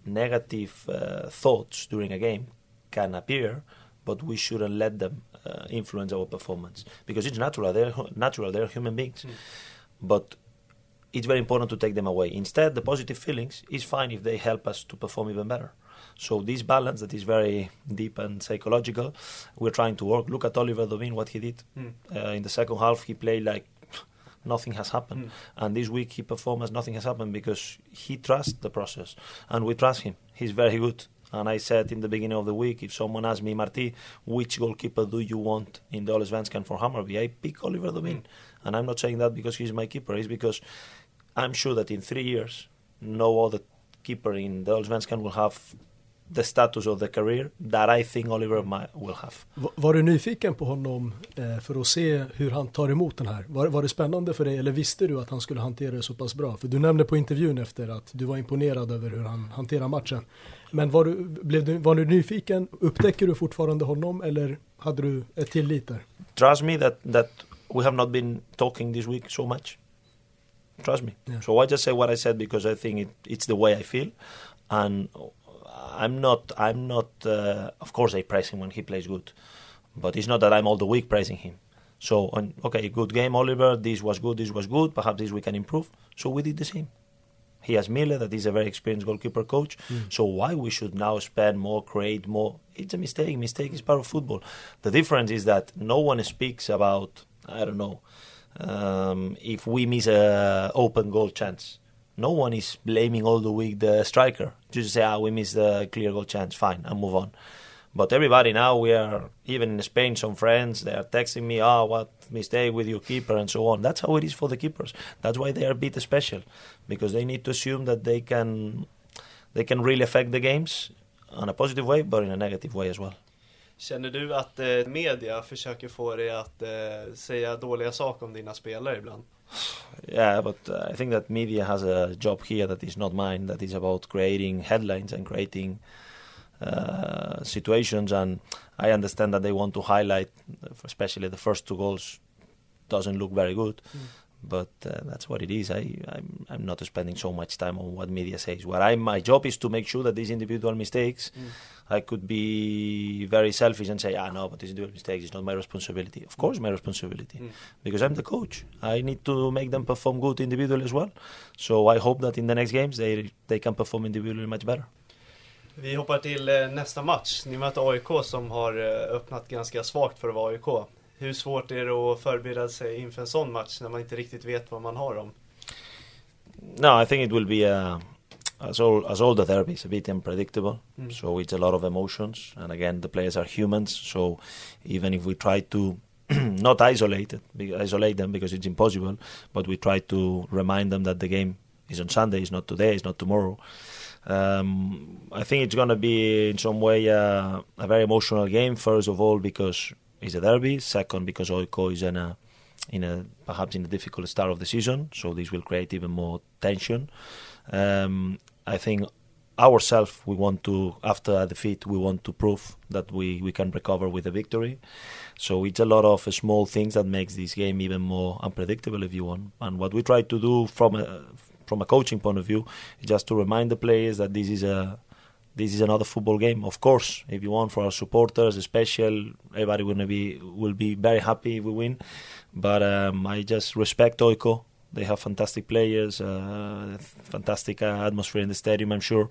negative uh, thoughts during a game can appear, but we shouldn't let them uh, influence our performance because it's natural. They're natural. They're human beings, mm. but it's very important to take them away. Instead, the positive feelings is fine if they help us to perform even better. So this balance that is very deep and psychological, we're trying to work. Look at Oliver Dovin, what he did mm. uh, in the second half. He played like nothing has happened. Mm. And this week he performed as nothing has happened because he trusts the process, and we trust him. He's very good. And I said in the beginning of the week, if someone asked me, Marti, which goalkeeper do you want in the Allsvenskan for Hammarby? I pick Oliver Dovin. And I'm not saying that because he's my keeper. It's because I'm sure that in three years, no other keeper in the Allsvenskan will have the status of the career that I think Oliver will have. Va- Var du nyfiken på honom eh, för att se hur han tar emot den här? Var, var det spännande för dig eller visste du att han skulle hantera det så pass bra? För du nämnde på intervjun efter att du var imponerad över hur han hanterar matchen. Men var du, blev du, var du nyfiken? Upptäcker du fortfarande honom eller hade du ett tillit där? Trust me that, that we have not been talking this week so much. Trust me. Yeah. So I just say what I said because I think it, it's the way I feel, and I'm not. I'm not. Uh, of course, I praise him when he plays good, but it's not that I'm all the week praising him. So on, okay, good game, Oliver. This was good. This was good. Perhaps this we can improve. So we did the same. He has Miller, that is a very experienced goalkeeper coach. So why we should now spend more, create more? It's a mistake. Mistake is part of football. The difference is that no one speaks about. I don't know um, if we miss a open goal chance. No one is blaming all the week the striker. Just say, ah, we missed a clear goal chance. Fine, and move on. But everybody now, we are even in Spain. Some friends they are texting me, "Ah, what mistake with your keeper?" and so on. That's how it is for the keepers. That's why they are a bit special, because they need to assume that they can, they can really affect the games in a positive way, but in a negative way as well. Känner du att eh, media försöker få dig att eh, säga dåliga saker om dina spelare ibland? Yeah, but uh, I think that media has a job here that is not mine. That is about creating headlines and creating uh, situations. And I understand that they want to highlight, especially the first two goals, doesn't look very good. But uh, that's what it is. I, I'm, I'm not spending so much time on what media says. What I, my job is to make sure that these individual mistakes, I could be very selfish and say, ah, no, but these individual mistakes is not my responsibility. Of course, my responsibility, because I'm the coach. I need to make them perform good individually as well. So I hope that in the next games they they can perform individually much better. Vi hoppar till eh, nästa match. Ni möter AIK som har eh, öppnat ganska svagt för att vara AIK. Hur svårt är det att förbereda sig inför en sån match när man inte riktigt vet vad man har dem? No, I think it will be uh, as all as all the derbies, a bit unpredictable. So it's a lot of emotions, and again, the players are humans. So even if we try to not isolate it, isolate them because it's impossible, but we try to remind them that the game is on Sunday, it's not today, it's not tomorrow. Um, I think it's going to be in some way uh, a very emotional game. First of all, because it's a derby. Second, because AIK is in a in a perhaps in a difficult start of the season, so this will create even more tension. Um, I think ourselves we want to after a defeat we want to prove that we, we can recover with a victory. So it's a lot of small things that makes this game even more unpredictable if you want. And what we try to do from a from a coaching point of view is just to remind the players that this is a this is another football game. Of course, if you want for our supporters, special, everybody will be will be very happy if we win. But um, I just respect AIK. They have fantastic players, uh, fantastic uh, atmosphere in the stadium. I'm sure.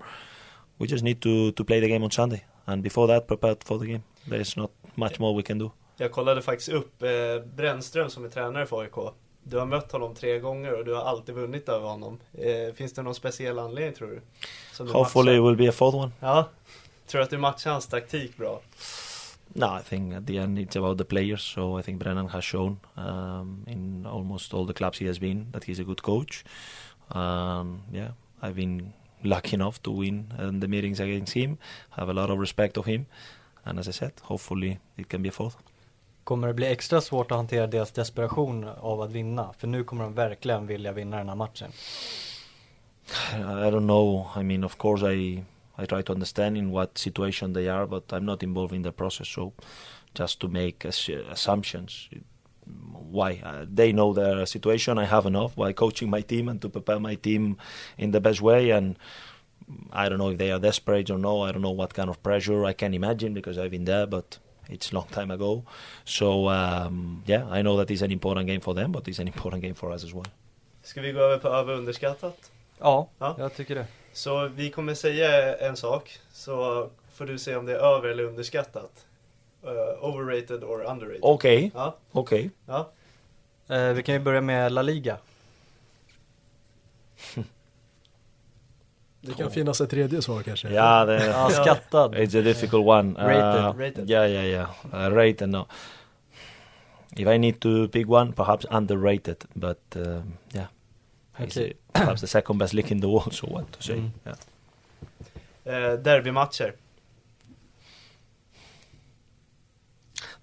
We just need to to play the game on Sunday, and before that, prepare for the game. There is not much more we can do. Jag kollade faktiskt upp eh, Brännström som är tränare för AIK. Du har mött honom tre gånger och du har alltid vunnit över honom. Eh, finns det någon speciell anledning tror du? Som du Hopefully, it matchar? will be a fourth one. Ja. Tror du att du matchar hans taktik bra? No, I think at the end it's about the players. So I think Brennan has shown um, in almost all the clubs he has been that he's a good coach. Um, yeah, I've been lucky enough to win in the meetings against him. Have a lot of respect of him, and as I said, hopefully it can be a fourth. Kommer det bli extra svårt att hantera deras desperation av att vinna? För nu kommer de verkligen vilja vinna den här matchen. I don't know. I mean, of course, I I try to understand in what situation they are, but I'm not involved in the process. So, just to make assumptions, why uh, they know their situation, I have enough by coaching my team and to prepare my team in the best way. And I don't know if they are desperate or no. I don't know what kind of pressure I can imagine because I've been there, but it's a long time ago. So um, yeah, I know that it's an important game for them, but it's an important game for us as well. Ska vi gå över på över underskattat? Ja, Ja. jag tycker det. Så vi kommer säga en sak, så får du säga om det är över eller underskattat. Eh, overrated or underrated. Okay, Ja, okay. ja. Eh, vi kan ju börja med La Liga. Det kan finnas ett tredje svar kanske. Yeah, the, Ja, skattad. it's a difficult one. Rated, Uh, rated. Yeah, yeah, yeah. Uh, rated, no. If I need to pick one, perhaps underrated, but um, yeah. It's Okay. perhaps the second best league in the world, so what to say. Mm. Yeah. Eh, derbymatcher.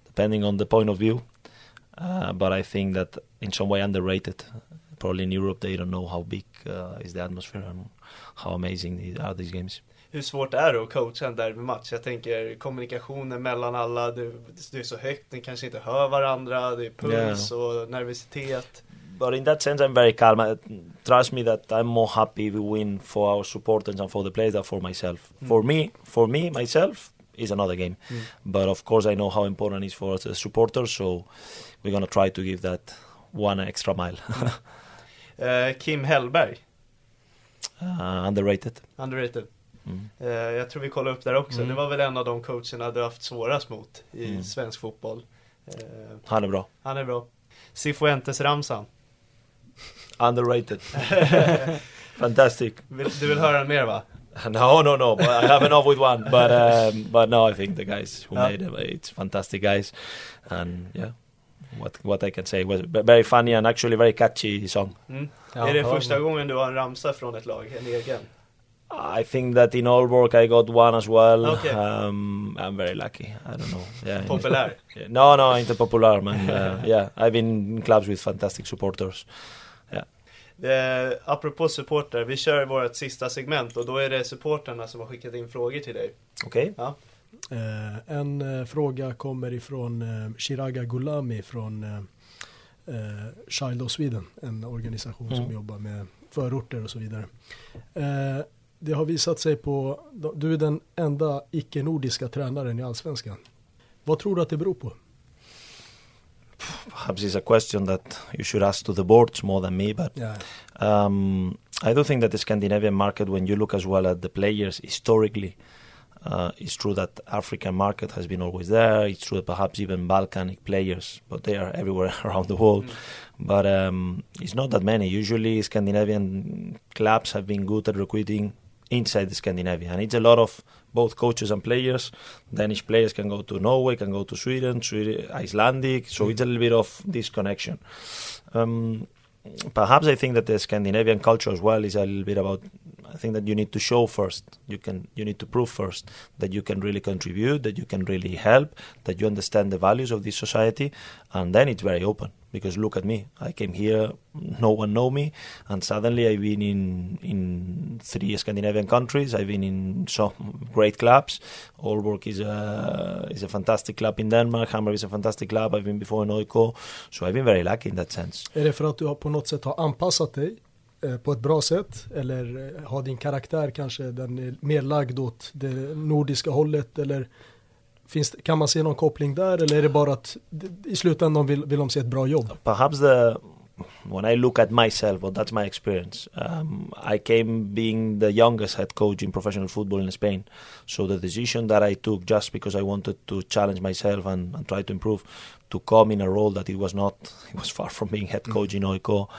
Depending on the point of view, uh, but I think that in some way underrated. Probably in Europe they don't know how big uh, is the atmosphere and how amazing are these games. Hur svårt är det att coacha en derbymatch? Jag tänker kommunikationen mellan alla, det, det är så högt, ni kanske inte hör varandra, det är puls och nervositet. But in that sense, I'm very calm. I, trust me that I'm more happy if we win for our supporters and for the players than for myself. Mm. For me, for me myself, is another game. Mm. But of course, I know how important it is for the supporters, so we're gonna try to give that one extra mile. Eh, Kim Hellberg, uh, underrated. underrated. Mm. Eh, jag tror vi kollar upp där också. Mm. Det var väl en av de coacherna du haft svårast mot i Mm. svensk fotboll. Eh, Han är bra. han är bra. Cifuentes-ramsan. Underrated. Fantastic. Du vill höra mer va? No, no, no. But I have enough with one. But um, but no, I think the guys who Yeah. made it, it's fantastic guys, and yeah, what what I can say was v- very funny and actually very catchy song. Mm. Ja, är det första man. gången du har en ramsa från ett lag, en egen? I think that in all work I got one as well. Okay. Um, I'm very lucky. I don't know. Yeah. Populär? Yeah. No, no, inte popular, man. Uh, yeah, I've been in clubs with fantastic supporters. Eh, apropå supporter, vi kör vårt sista segment och då är det supporterna som har skickat in frågor till dig. Okay. Eh, en eh, fråga kommer ifrån eh, Shiraga Gulami från eh, eh, Child of Sweden, en organisation som Mm. jobbar med förorter och så vidare. Eh, det har visat sig på, du är den enda icke-nordiska tränaren i allsvenskan. Vad tror du att det beror på? Perhaps it's a question that you should ask to the boards more than me, but Ja, Um, I do think that the Scandinavian market, when you look as well at the players historically, uh, it's true that African market has been always there. It's true that perhaps even Balkanic players, but they are everywhere around the world. But um, it's not that many. Usually, Scandinavian clubs have been good at recruiting inside the Scandinavia, and it's a lot of both coaches and players. Danish players can go to Norway, can go to Sweden, Sweden Icelandic. So it's a little bit of this connection. Um, perhaps I think that the Scandinavian culture as well is a little bit about. I think that you need to show first. You can you need to prove first that you can really contribute, that you can really help, that you understand the values of this society, and then it's very open. Because look at me, I came here, no one know me, and suddenly I've been in in three Scandinavian countries. I've been in some great clubs. Aalborg is a is a fantastic club in Denmark. Hammarby is a fantastic club. I've been before in Oiko, so I've been very lucky in that sense. Är det för att du på något sätt har anpassat dig Eh, på ett bra sätt? Eller eh, har din karaktär kanske den är mer lagd åt det nordiska hållet? Eller finns, det- kan man se någon koppling där? Eller är det bara att i slutändan vill, vill de se ett bra jobb? perhaps the when I look at myself, well, that's my experience. Um, I came being the youngest head coach in professional football in Spain, so the decision that I took just because I wanted to challenge myself and, and try to improve, to come in a role that it was not, it was far from being head coach in Oiko,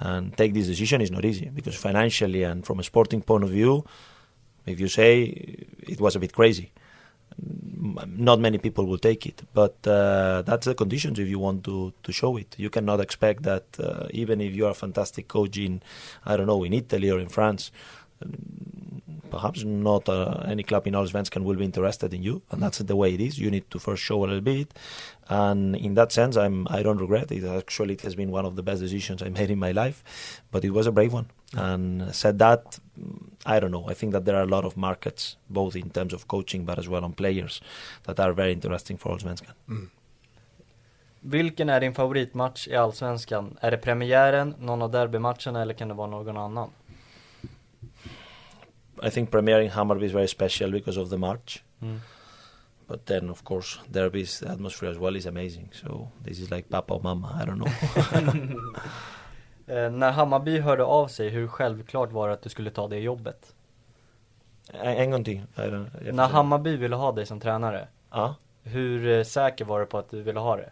and take this decision is not easy because financially and from a sporting point of view, if you say it was a bit crazy not many people will take it. But uh, that's the conditions if you want to, to show it. You cannot expect that uh, even if you are a fantastic coach in, I don't know, in Italy or in France, um, perhaps not uh, any club in Allsvenskan will be interested in you, and that's the way it is. You need to first show a little bit, and in that sense, I'm I don't regret it. Actually, it has been one of the best decisions I made in my life, but it was a brave one. And said that, mm, I don't know. I think that there are a lot of markets, both in terms of coaching, but as well on players, that are very interesting for Allsvenskan. Vilken är din favoritmatch i Allsvenskan? Är det premiären, någon av derbymatcherna eller kan det vara någon annan? I think premiering Hammarby is very special because of the march. Mm. But then, of course, derbies, the atmosphere as well is amazing. So this is like Papa or Mama. I don't know. Eh, när Hammarby hörde av sig, hur självklart var det att du skulle ta det jobbet? En en gång till. När. Hammarby ville ha dig som tränare, Ja. hur eh, säker var du på att du ville ha det?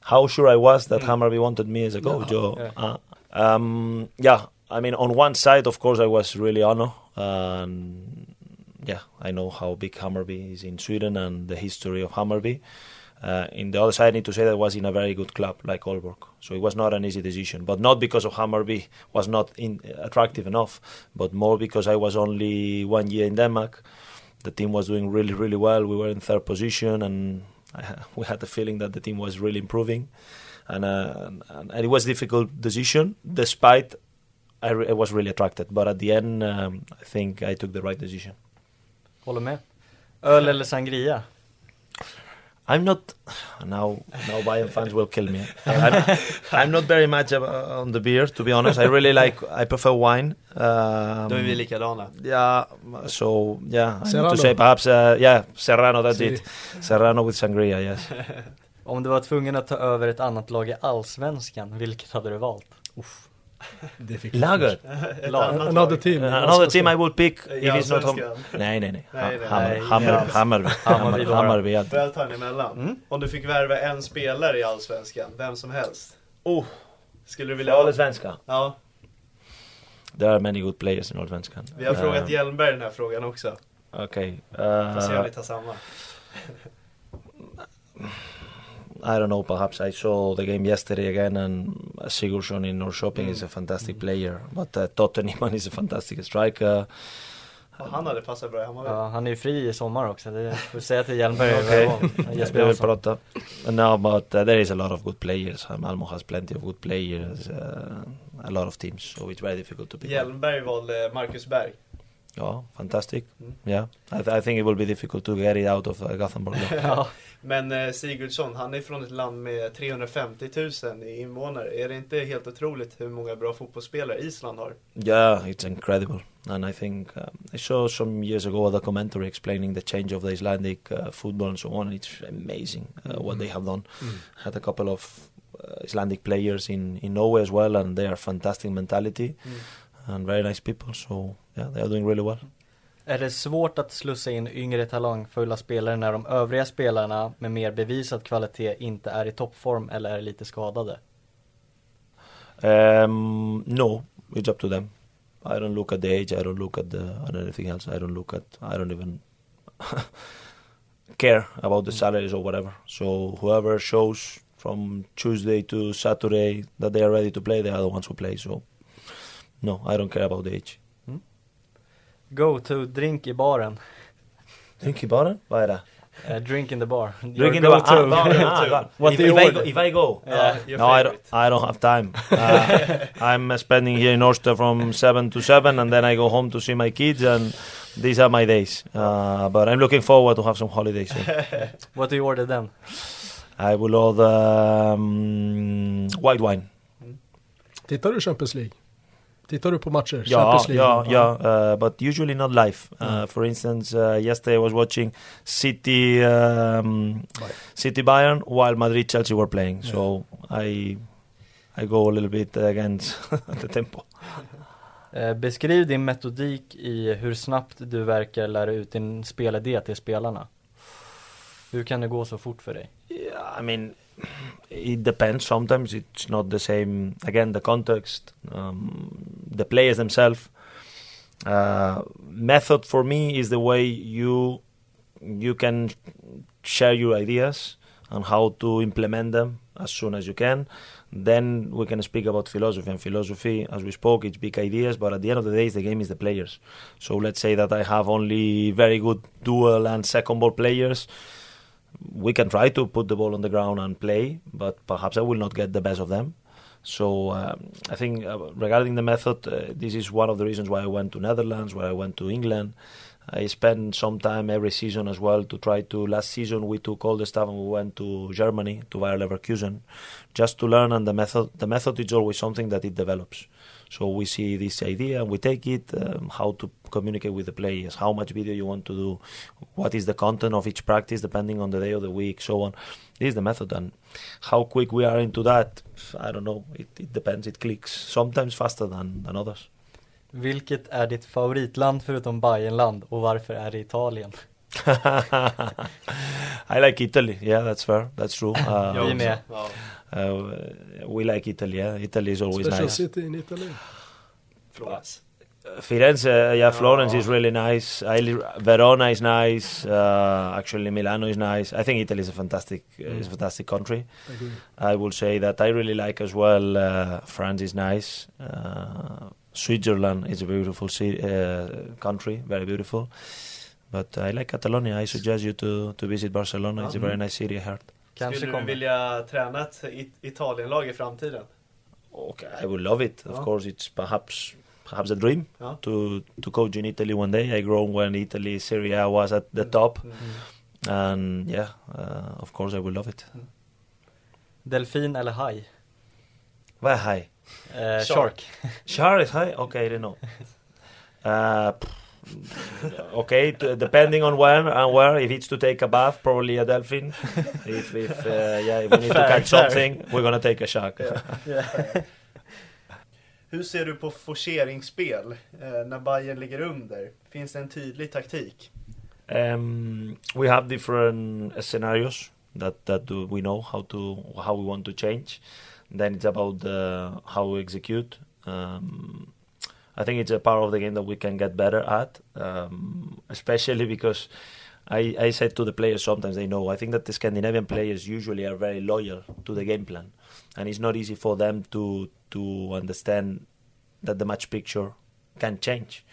how sure I was that Mm. Hammarby wanted me as a coach. Yeah. or- Yeah. uh, um, yeah, I mean, on one side, of course, I was really honored. And yeah, I know how big Hammarby is in Sweden and the history of Hammarby. Uh, in the other side, I need to say that was in a very good club like Aalborg, so it was not an easy decision. But not because of Hammarby was not in, attractive enough, but more because I was only one year in Denmark. The team was doing really, really well. We were in third position, and I, we had the feeling that the team was really improving. And, uh, and, and it was a difficult decision, despite I, re- I was really attracted. But at the end, um, I think I took the right decision. Håller med. Öl eller sangria? I'm not now. Now Bajen fans will kill me. I'm, I'm not very much on the beer, to be honest. I really like. I prefer wine. Um, Då är vi likadana. Yeah. So yeah, I need Serrano. to say perhaps uh, yeah, Serrano. That's See. it. Serrano with sangria. Yes. Om du var tvungen att ta över ett annat lag i Allsvenskan, vilket hade du valt? Det fick Lager. Another team. Another team I would pick I if it's not home. Allsvenskan. Nej, nej, nej. Nej, nej, Hammer, nej. Hammer, Ja. Hammarby. Hammarby Hammarby. Hammarby. jag ta en emellan? Mm. Om du fick värva en spelare i Allsvenskan, vem som helst. Oh, Skulle du vilja ja, ha? Allsvenskan. Ja, There are many good players in Allsvenskan. vi har frågat Um, Hjelmberg den här frågan också. Okay. Får se om Uh, ni tar samma. I don't know. Perhaps I saw the game yesterday again, and Sigurdsson in Norrköping is a fantastic player. But uh, Tottenham is a fantastic striker. Ja, han hade passat bra i Hammarby. Ja, han är ju fri i sommar också, det får säga till Hjelmberg Okej. varje gång. Jesper Vi vill prata. No, but uh, there is a lot of good players. Malmo has plenty of good players. Uh, a lot of teams, so it's very difficult to pick. one. Hjelmberg valde Marcus Berg. Ja, fantastic. Mm. Yeah, I, th- I think it will be difficult to get it out of uh, Gothenburg. Ja, Men eh, Sigurdsson, han är från ett land med 350 000 i invånare. Är det inte helt otroligt hur många bra fotbollsspelare Island har? yeah, it's incredible. And I think um, I saw some years ago a documentary explaining the change of the Icelandic uh, football and so on. It's amazing uh, what they have done. Mm. Had a couple of uh, Icelandic players in, in Norway as well, and they are fantastic mentality and very nice people. So yeah, they are doing really well. Är det svårt att slussa in yngre talangfulla spelare när de övriga spelarna med mer bevisad kvalitet inte är i toppform eller är lite skadade? Um, no, it's up to them. I don't look at the age. I don't look at the at anything else. I don't look at. I don't even care about the salaries or whatever. So whoever shows from Tuesday to Saturday that they are ready to play, they are the ones who play. So no, I don't care about the age. Go to drink i baren. Drink i baren? Vad är det? Eh, drink in the bar. Drink in the bar. go-to. Ah, baren. Ah, God. What if, do you if I order? go, if I go, Ja, your no, I don't. I don't have time. Uh, I'm uh, spending here in Årsta from seven to seven, and then I go home to see my kids, and these are my days. Uh, but I'm looking forward to have some holidays. here. What do you order then? I will order um, white wine. Tittar du Champions League? Tittar du på matcher? Yeah, League? yeah, yeah. Uh, but usually not live. Uh, for instance, uh, yesterday I was watching City, um, Bayern. City Bayern, while Madrid Chelsea were playing. So I, I go a little bit against the tempo. Beskriv din metodik i hur snabbt du verkar lära ut din spelidé till spelarna. Hur kan det gå så fort för dig? Yeah, I mean, it depends. Sometimes it's not the same. Again, the context, um, the players themselves. Uh, method for me is the way you you can share your ideas and how to implement them as soon as you can. Then we can speak about philosophy. And philosophy, as we spoke, it's big ideas, but at the end of the day, the game is the players. So let's say that I have only very good dual and second ball players we can try to put the ball on the ground and play, but perhaps I will not get the best of them. So um, I think uh, regarding the method, uh, this is one of the reasons why I went to Netherlands, why I went to England. I spend some time every season as well to try to. Last season we took all the stuff and we went to Germany to Bayer Leverkusen, just to learn. And the method, the method is always something that it develops. So we see this idea and we take it, um, how to communicate with the players, how much video you want to do, what is the content of each practice depending on the day of the week, so on. This is the method, and how quick we are into that, I don't know. It, it depends. It clicks sometimes faster than, than others. Vilket är ditt favoritland förutom Bajenland och varför är det Italien? I like Italy. Yeah, that's fair. That's true. Uh, Vi med. Ja. uh, we like Italy. Yeah, Italy is always Special nice. city in Italy. Florens. Firenze, uh, yeah, Florence Oh. is really nice. I Verona is nice. Uh, actually, Milano is nice. I think Italy is a fantastic, uh, is a fantastic country. Agree. I will say that I really like as well. Uh, France is nice. Uh, Switzerland is a beautiful ci- uh, country, very beautiful. But I like Catalonia. I suggest you to, to visit Barcelona. It's a very nice city, I heard. Kanske Skulle du kommer. vilja träna ett It- Italienlag i framtiden? Okay, I would love it. Of Oh. course, it's perhaps perhaps a dream Oh. to to coach in Italy one day. I grown when Italy Serie A was at the top, and yeah, uh, of course I would love it. Delfin eller haj? Vad är high? Eh, Shark. shark. Shark is high? Okay, I don't know. Uh, okay, t- depending on when and where. If it's to take a bath, probably a dolphin. if if uh, yeah, if we need to catch something, we're gonna take a shark. Hur ser du på forceringsspel eh, när Bajen ligger under? Finns det en tydlig taktik? Um, we have different uh, scenarios that that we know how to how we want to change. Then it's about uh, how we execute. Um, I think it's a part of the game that we can get better at, um, especially because I, I said to the players sometimes they know. I think that the Scandinavian players usually are very loyal to the game plan, and it's not easy for them to to understand that the match picture can change.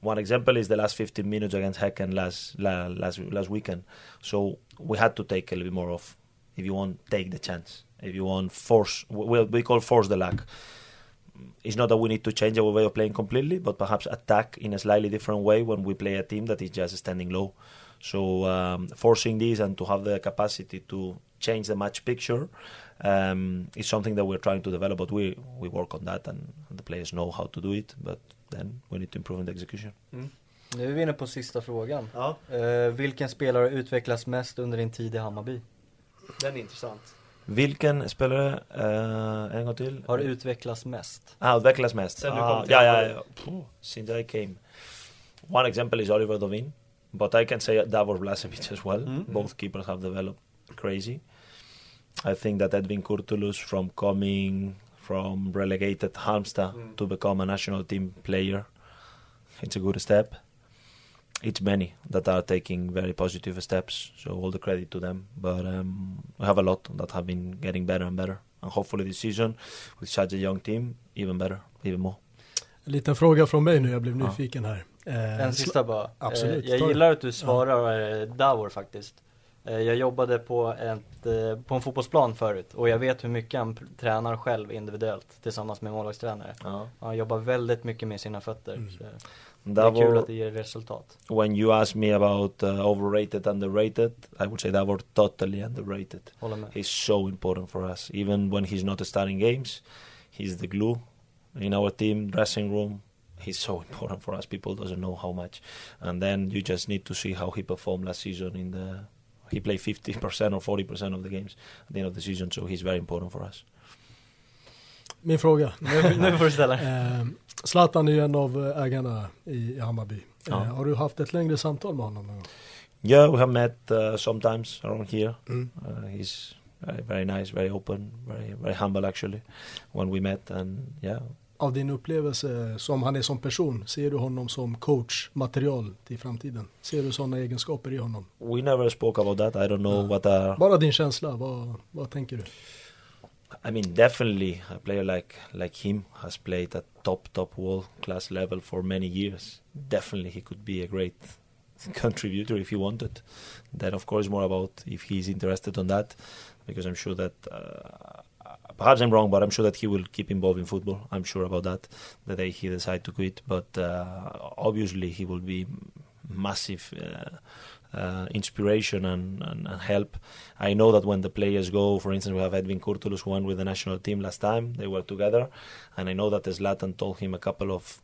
One example is the last 15 minutes against Häcken last la, last last weekend. So we had to take a little bit more of, if you want, take the chance. If you want, force. Well, we call force the luck. It's not that we need to change our way of playing completely, but perhaps attack in a slightly different way when we play a team that is just standing low. So um, forcing this and to have the capacity to change the match picture um, is something that we're trying to develop. But we we work on that, and the players know how to do it. But then we need to improve in the execution. Nu är vi inne på sista frågan. Ja, Eh, vilken spelare har utvecklats mest under din tid i Hammarby? den är intressant. Vilken spelare, uh, en gång till? Har utvecklats mest? Ah, utvecklas mest. Sen Ah, ja, ja, ja. Puh, Since I came. One example is Oliver Dovin, but I can say Davor Blažević as well. Mm. Both keepers have developed crazy. I think that Edvin Kurtulus from coming from relegated Halmstad Mm. to become a national team player, it's a good step. It's many that are taking very positive steps, so all the credit to them. But um, we have a lot that have been getting better and better, and hopefully this season, with such a young team, even better, even more. En liten fråga från mig nu, jag blev Ja. nyfiken här. Eh, En sista bara. absolut, Eh, jag gillar att du svarar eh, Davor faktiskt. Eh, jag jobbade på, ett, eh, på en fotbollsplan förut och jag vet hur mycket han tränar själv individuellt tillsammans med målvaktstränare. Han jobbar väldigt mycket med sina fötter. Mm. Är kul att det ger resultat. when you ask me about uh, overrated, underrated, I would say Davor totally underrated. Håller med. He's so important for us. Even when he's not starting games, he's the glue in our team dressing room. He's so important for us. People doesn't know how much. And then you just need to see how he performed last season. In the he played 50% or 40% of the games at the end of the season, so he's very important for us. Min fråga. Nu, nu får du ställa Eh, Zlatan är ju en av ägarna i, i Hammarby. Eh, Ja. Har du haft ett längre samtal med honom någon gång? Yeah, we have met uh, sometimes around here. Mm. Uh, he's very, very nice, very open, very very humble actually. When we met, and yeah, Av din upplevelse som han är som person, ser du honom som coachmaterial till framtiden? Ser du sådana egenskaper i honom? we never spoke about that. I don't know Uh, what are. Bara din känsla, vad, vad tänker du? I mean, definitely a player like like him has played at top top world class level for many years. Definitely, he could be a great contributor if he wanted. Then, of course, more about if he's interested on that, because I'm sure that. Uh, Perhaps I'm wrong, but I'm sure that he will keep involved in football. I'm sure about that. The day he decides to quit, but uh, obviously he will be massive uh, uh, inspiration and, and, and help. I know that when the players go, for instance, we have Edvin Kurtulus who went with the national team last time. They were together, and I know that Zlatan told him a couple of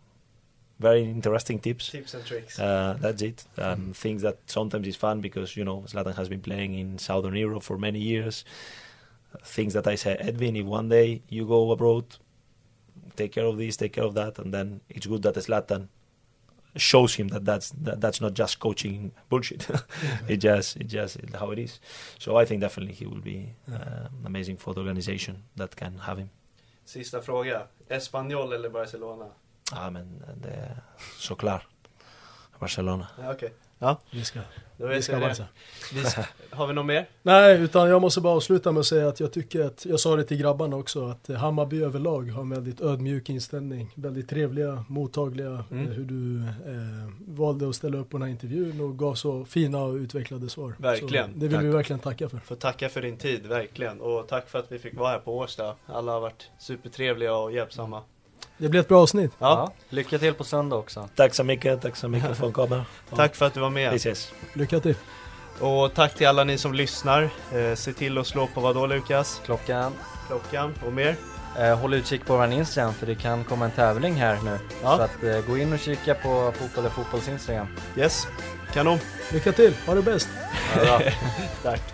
very interesting tips. Tips and tricks. Uh, that's it, and things that sometimes is fun because you know Zlatan has been playing in Southern Europe for many years. Things that I say, Edvin, if one day you go abroad, take care of this, take care of that, and then it's good that Zlatan shows him that that's that, that's not just coaching bullshit. it just it just how it is. So I think definitely he will be uh, amazing for the organization that can have him. Sista fråga. Espanyol eller Barcelona? Ja men det är såklart Barcelona. Ja, Okej. Ja, Vi ska, vi ska ska, har vi något mer? Nej, utan jag måste bara avsluta med att säga att jag tycker att, jag sa det till grabbarna också, att Hammarby överlag har en väldigt ödmjuk inställning. Väldigt trevliga, mottagliga, Mm. eh, hur du eh, valde att ställa upp på den här intervjun och gav så fina och utvecklade svar. Verkligen. Så det vill Tack. vi verkligen tacka för. Får tacka för din tid, verkligen. Och tack för att vi fick vara här på Årsta. Alla har varit supertrevliga och hjälpsamma. Det blir ett bra avsnitt. Ja, Ja. Lycka till på söndag också. Tack så mycket, tack så mycket för att komma. tack för att du var med. Vi ses. Lycka till. Och tack till alla ni som lyssnar. Eh, se till att slå på vad då Lukas? Klockan. Klockan och mer. Eh, håll utkik på vår Instagram för det kan komma en tävling här nu. Ja. Så att eh, gå in och kika på Fotboll är fotbolls Instagram. Yes, kanon. Lycka till, ha det bäst. Ja. Tack.